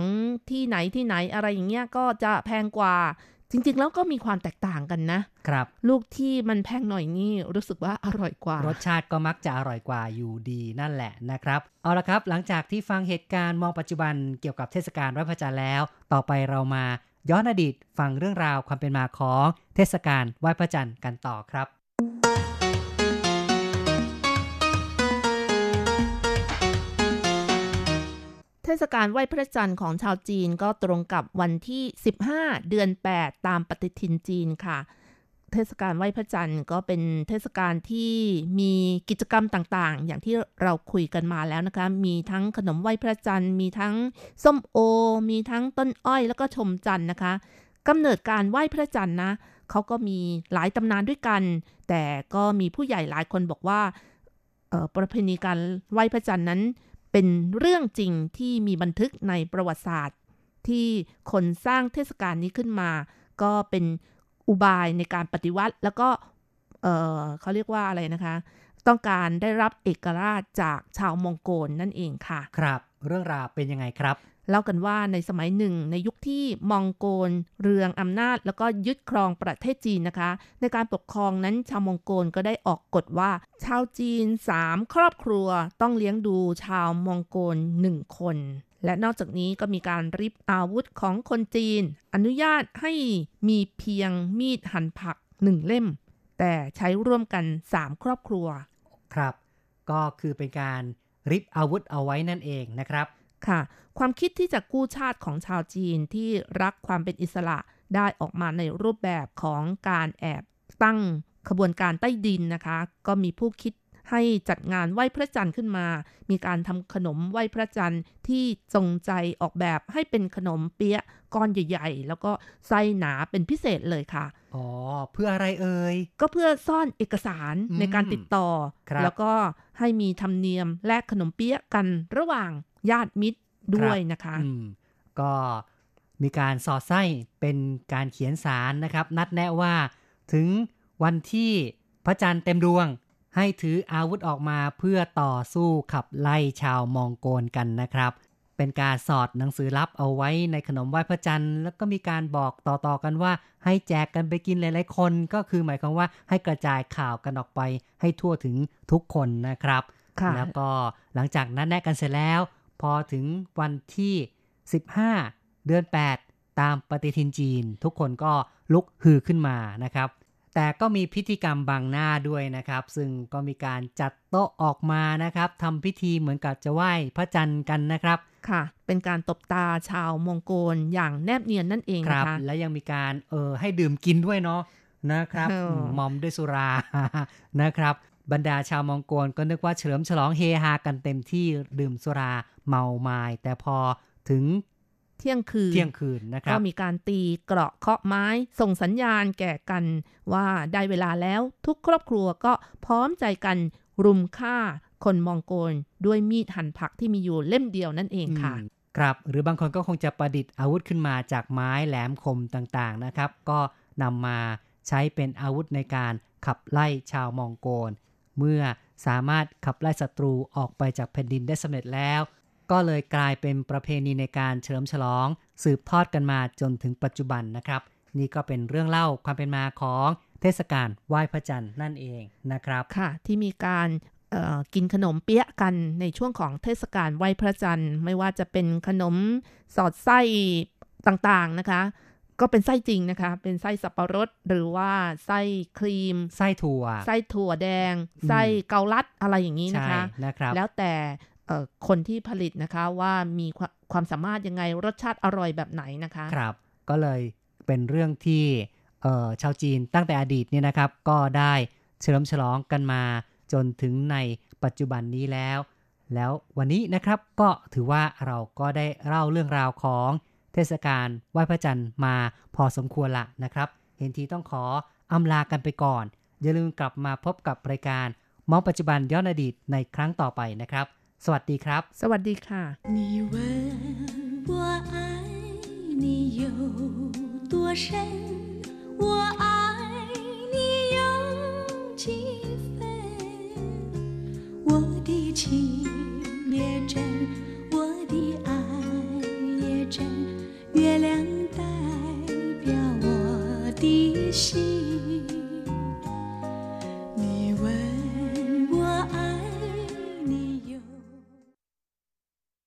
ที่ไหนที่ไหนอะไรอย่างเงี้ยก็จะแพงกว่า จริงๆ แล้วก็มีความแตกต่างกันนะครับ ลูกที่มันแพงหน่อยนี่รู้สึกว่าอร่อยกว่า รสชาติก็มักจะอร่อยกว่าอยู่ดีนั่นแหละนะครับ เอาละครับ หลังจากที่ฟังเหตุการณ์มองปัจจุบันเกี่ยวกับเทศกาลไหว้พระจันทร์แล้ว ต่อไปเรามาย้อนอดีตฟังเรื่องราวความเป็นมาของเทศกาลไหว้พระจันทร์กันต่อครับ เทศกาลไหว้พระจันทร์ของชาวจีนก็ตรงกับวันที่ 15 เดือน 8 ตามปฏิทินจีนค่ะ เทศกาลไหว้พระจันทร์ก็เป็นเทศกาลที่มีกิจกรรมต่างๆ อย่างที่เราคุยกันมาแล้วนะคะ มีทั้งขนมไหว้พระจันทร์ มีทั้งส้มโอ มีทั้งต้นอ้อยแล้วก็ชมจันทร์นะคะกำเนิดการไหว้พระจันทร์นะเขาก็มีหลายตำนานด้วยกัน แต่ก็มีผู้ใหญ่หลายคนบอกว่าประเพณีการไหว้พระจันทร์นั้น เป็นเรื่องจริงที่มีบันทึกในประวัติศาสตร์ ที่คนสร้างเทศกาลนี้ขึ้นมา ก็เป็นอุบายในการปฏิวัติ แล้วก็เเขาเรียกว่าอะไรนะคะ ต้องการได้รับเอกราชจากชาวมองโกลนั่นเองค่ะ ครับ เรื่องราวเป็นยังไงครับ เล่ากันว่าในสมัยหนึ่ง ในยุคที่มองโกลเรืองอำนาจ แล้วก็ยึดครองประเทศจีนนะคะ ในการปกครองนั้นชาวมองโกลก็ได้ออกกฎว่า ชาวจีนสามครอบครัวต้องเลี้ยงดูชาวมองโกลหนึ่งคน และนอกจากนี้ก็มีการริบอาวุธของคนจีน อนุญาตให้มีเพียงมีดหั่นผักหนึ่งเล่ม แต่ใช้ร่วมกันสามครอบครัว ครับ ก็คือเป็นการริบอาวุธเอาไว้นั่นเองนะครับ ค่ะ ความคิดที่จะกู้ชาติของชาวจีนที่รักความเป็นอิสระได้ออกมาในรูปแบบของการแอบตั้งขบวนการใต้ดินนะคะ ก็มีผู้คิดให้จัดงานไหว้พระจันทร์ขึ้นมา มีการทำขนมไหว้พระจันทร์ที่จงใจออกแบบให้เป็นขนมเปี๊ยะก้อนใหญ่ๆ แล้วก็ไส้หนาเป็นพิเศษเลยค่ะ อ๋อ เพื่ออะไรเอ่ย ก็เพื่อซ่อนเอกสารในการติดต่อ แล้วก็ให้มีธรรมเนียมแลกขนมเปี๊ยะกันระหว่าง ญาติมิตรด้วยนะคะก็มีการสอดไส้เป็นการเขียนสารนะครับ นัดแนะว่าถึงวันที่พระจันทร์เต็มดวง ให้ถืออาวุธออกมาเพื่อต่อสู้ขับไล่ชาวมองโกลกันนะครับ เป็นการสอดหนังสือลับเอาไว้ในขนมไหว้พระจันทร์แล้วก็มีการบอกต่อๆกันว่า ให้แจกกันไปกินหลายๆคนก็คือหมายความว่าให้กระจายข่าวกันออกไปให้ทั่วถึงทุกคนนะครับแล้วก็หลังจากนั้นแนะกันเสร็จแล้ว พอถึงวันที่ 15 เดือน 8 ตามปฏิทินจีน ทุกคนก็ลุกฮือขึ้นมานะครับ แต่ก็มีพิธีกรรมบางหน้าด้วยนะครับ ซึ่งก็มีการจัดโต๊ะออกมานะครับทำพิธีเหมือนกับจะไหว้พระจันทร์กันนะครับค่ะ เป็นการตบตาชาวมองโกลอย่างแนบเนียนนั่นเองนะคะและยังมีการเออให้ดื่มกินด้วยเนาะนะครับมอมด้วยสุรานะครับ บรรดาชาวมองโกลก็นึกว่าเฉลิมฉลองเฮฮากันเต็มที่ดื่มสุราเมาไมา้แต่พอถึงเที่ยงคืนเที่ยงคืนนะครับก็มีการตีเกราะเคาะไม้ ส่งสัญญาณแก่กันว่าได้เวลาแล้วทุกครอบครัวก็พร้อมใจกันรุมฆ่าคนมองโกลด้วยมีดหั่นผักที่มีอยู่เล่มเดียวนั่นเองค่ะครับหรือบางคนก็คงจะประดิษฐ์อาวุธขึ้นมาจากไม้แหลมคมต่างๆนะครับ ก็นำมาใช้เป็นอาวุธในการขับไล่ชาวมองโกล เมื่อสามารถขับไล่ศัตรูออกไปจากแผ่นดินได้สำเร็จแล้ว ก็เลยกลายเป็นประเพณีในการเฉลิมฉลอง สืบทอดกันมาจนถึงปัจจุบันนะครับ นี่ก็เป็นเรื่องเล่าความเป็นมาของเทศกาลไหว้พระจันทร์นั่นเองนะครับค่ะ ที่มีการกินขนมเปี๊ยะกันในช่วงของเทศกาลไหว้พระจันทร์ ไม่ว่าจะเป็นขนมสอดไส้ต่างๆนะคะ ก็เป็นไส้จริงนะคะ เป็นไส้สับปะรด หรือว่าไส้ครีม ไส้ถั่ว ไส้ถั่วแดง ไส้เกาลัดอะไรอย่างนี้นะคะนะครับแล้วแต่คนที่ผลิตนะคะว่ามีความสามารถยังไงรสชาติอร่อยแบบไหนนะคะครับ ก็เลยเป็นเรื่องที่ชาวจีนตั้งแต่อดีตเนี่ยนะครับ ก็ได้เฉลิมฉลองกันมาจนถึงในปัจจุบันนี้แล้ว แล้ววันนี้นะครับก็ถือว่าเราก็ได้เล่าเรื่องราวของ เทศกาลไหว้พระจันทร์มาพอสมควรละนะครับ เห็นทีต้องขออำลากันไปก่อน อย่าลืมกลับมาพบกับรายการมองปัจจุบันย้อนอดีตในครั้งต่อไปนะครับ สวัสดีครับ สวัสดีค่ะ你问我爱你有多深我爱你有几分我的情别真月亮代表我的心。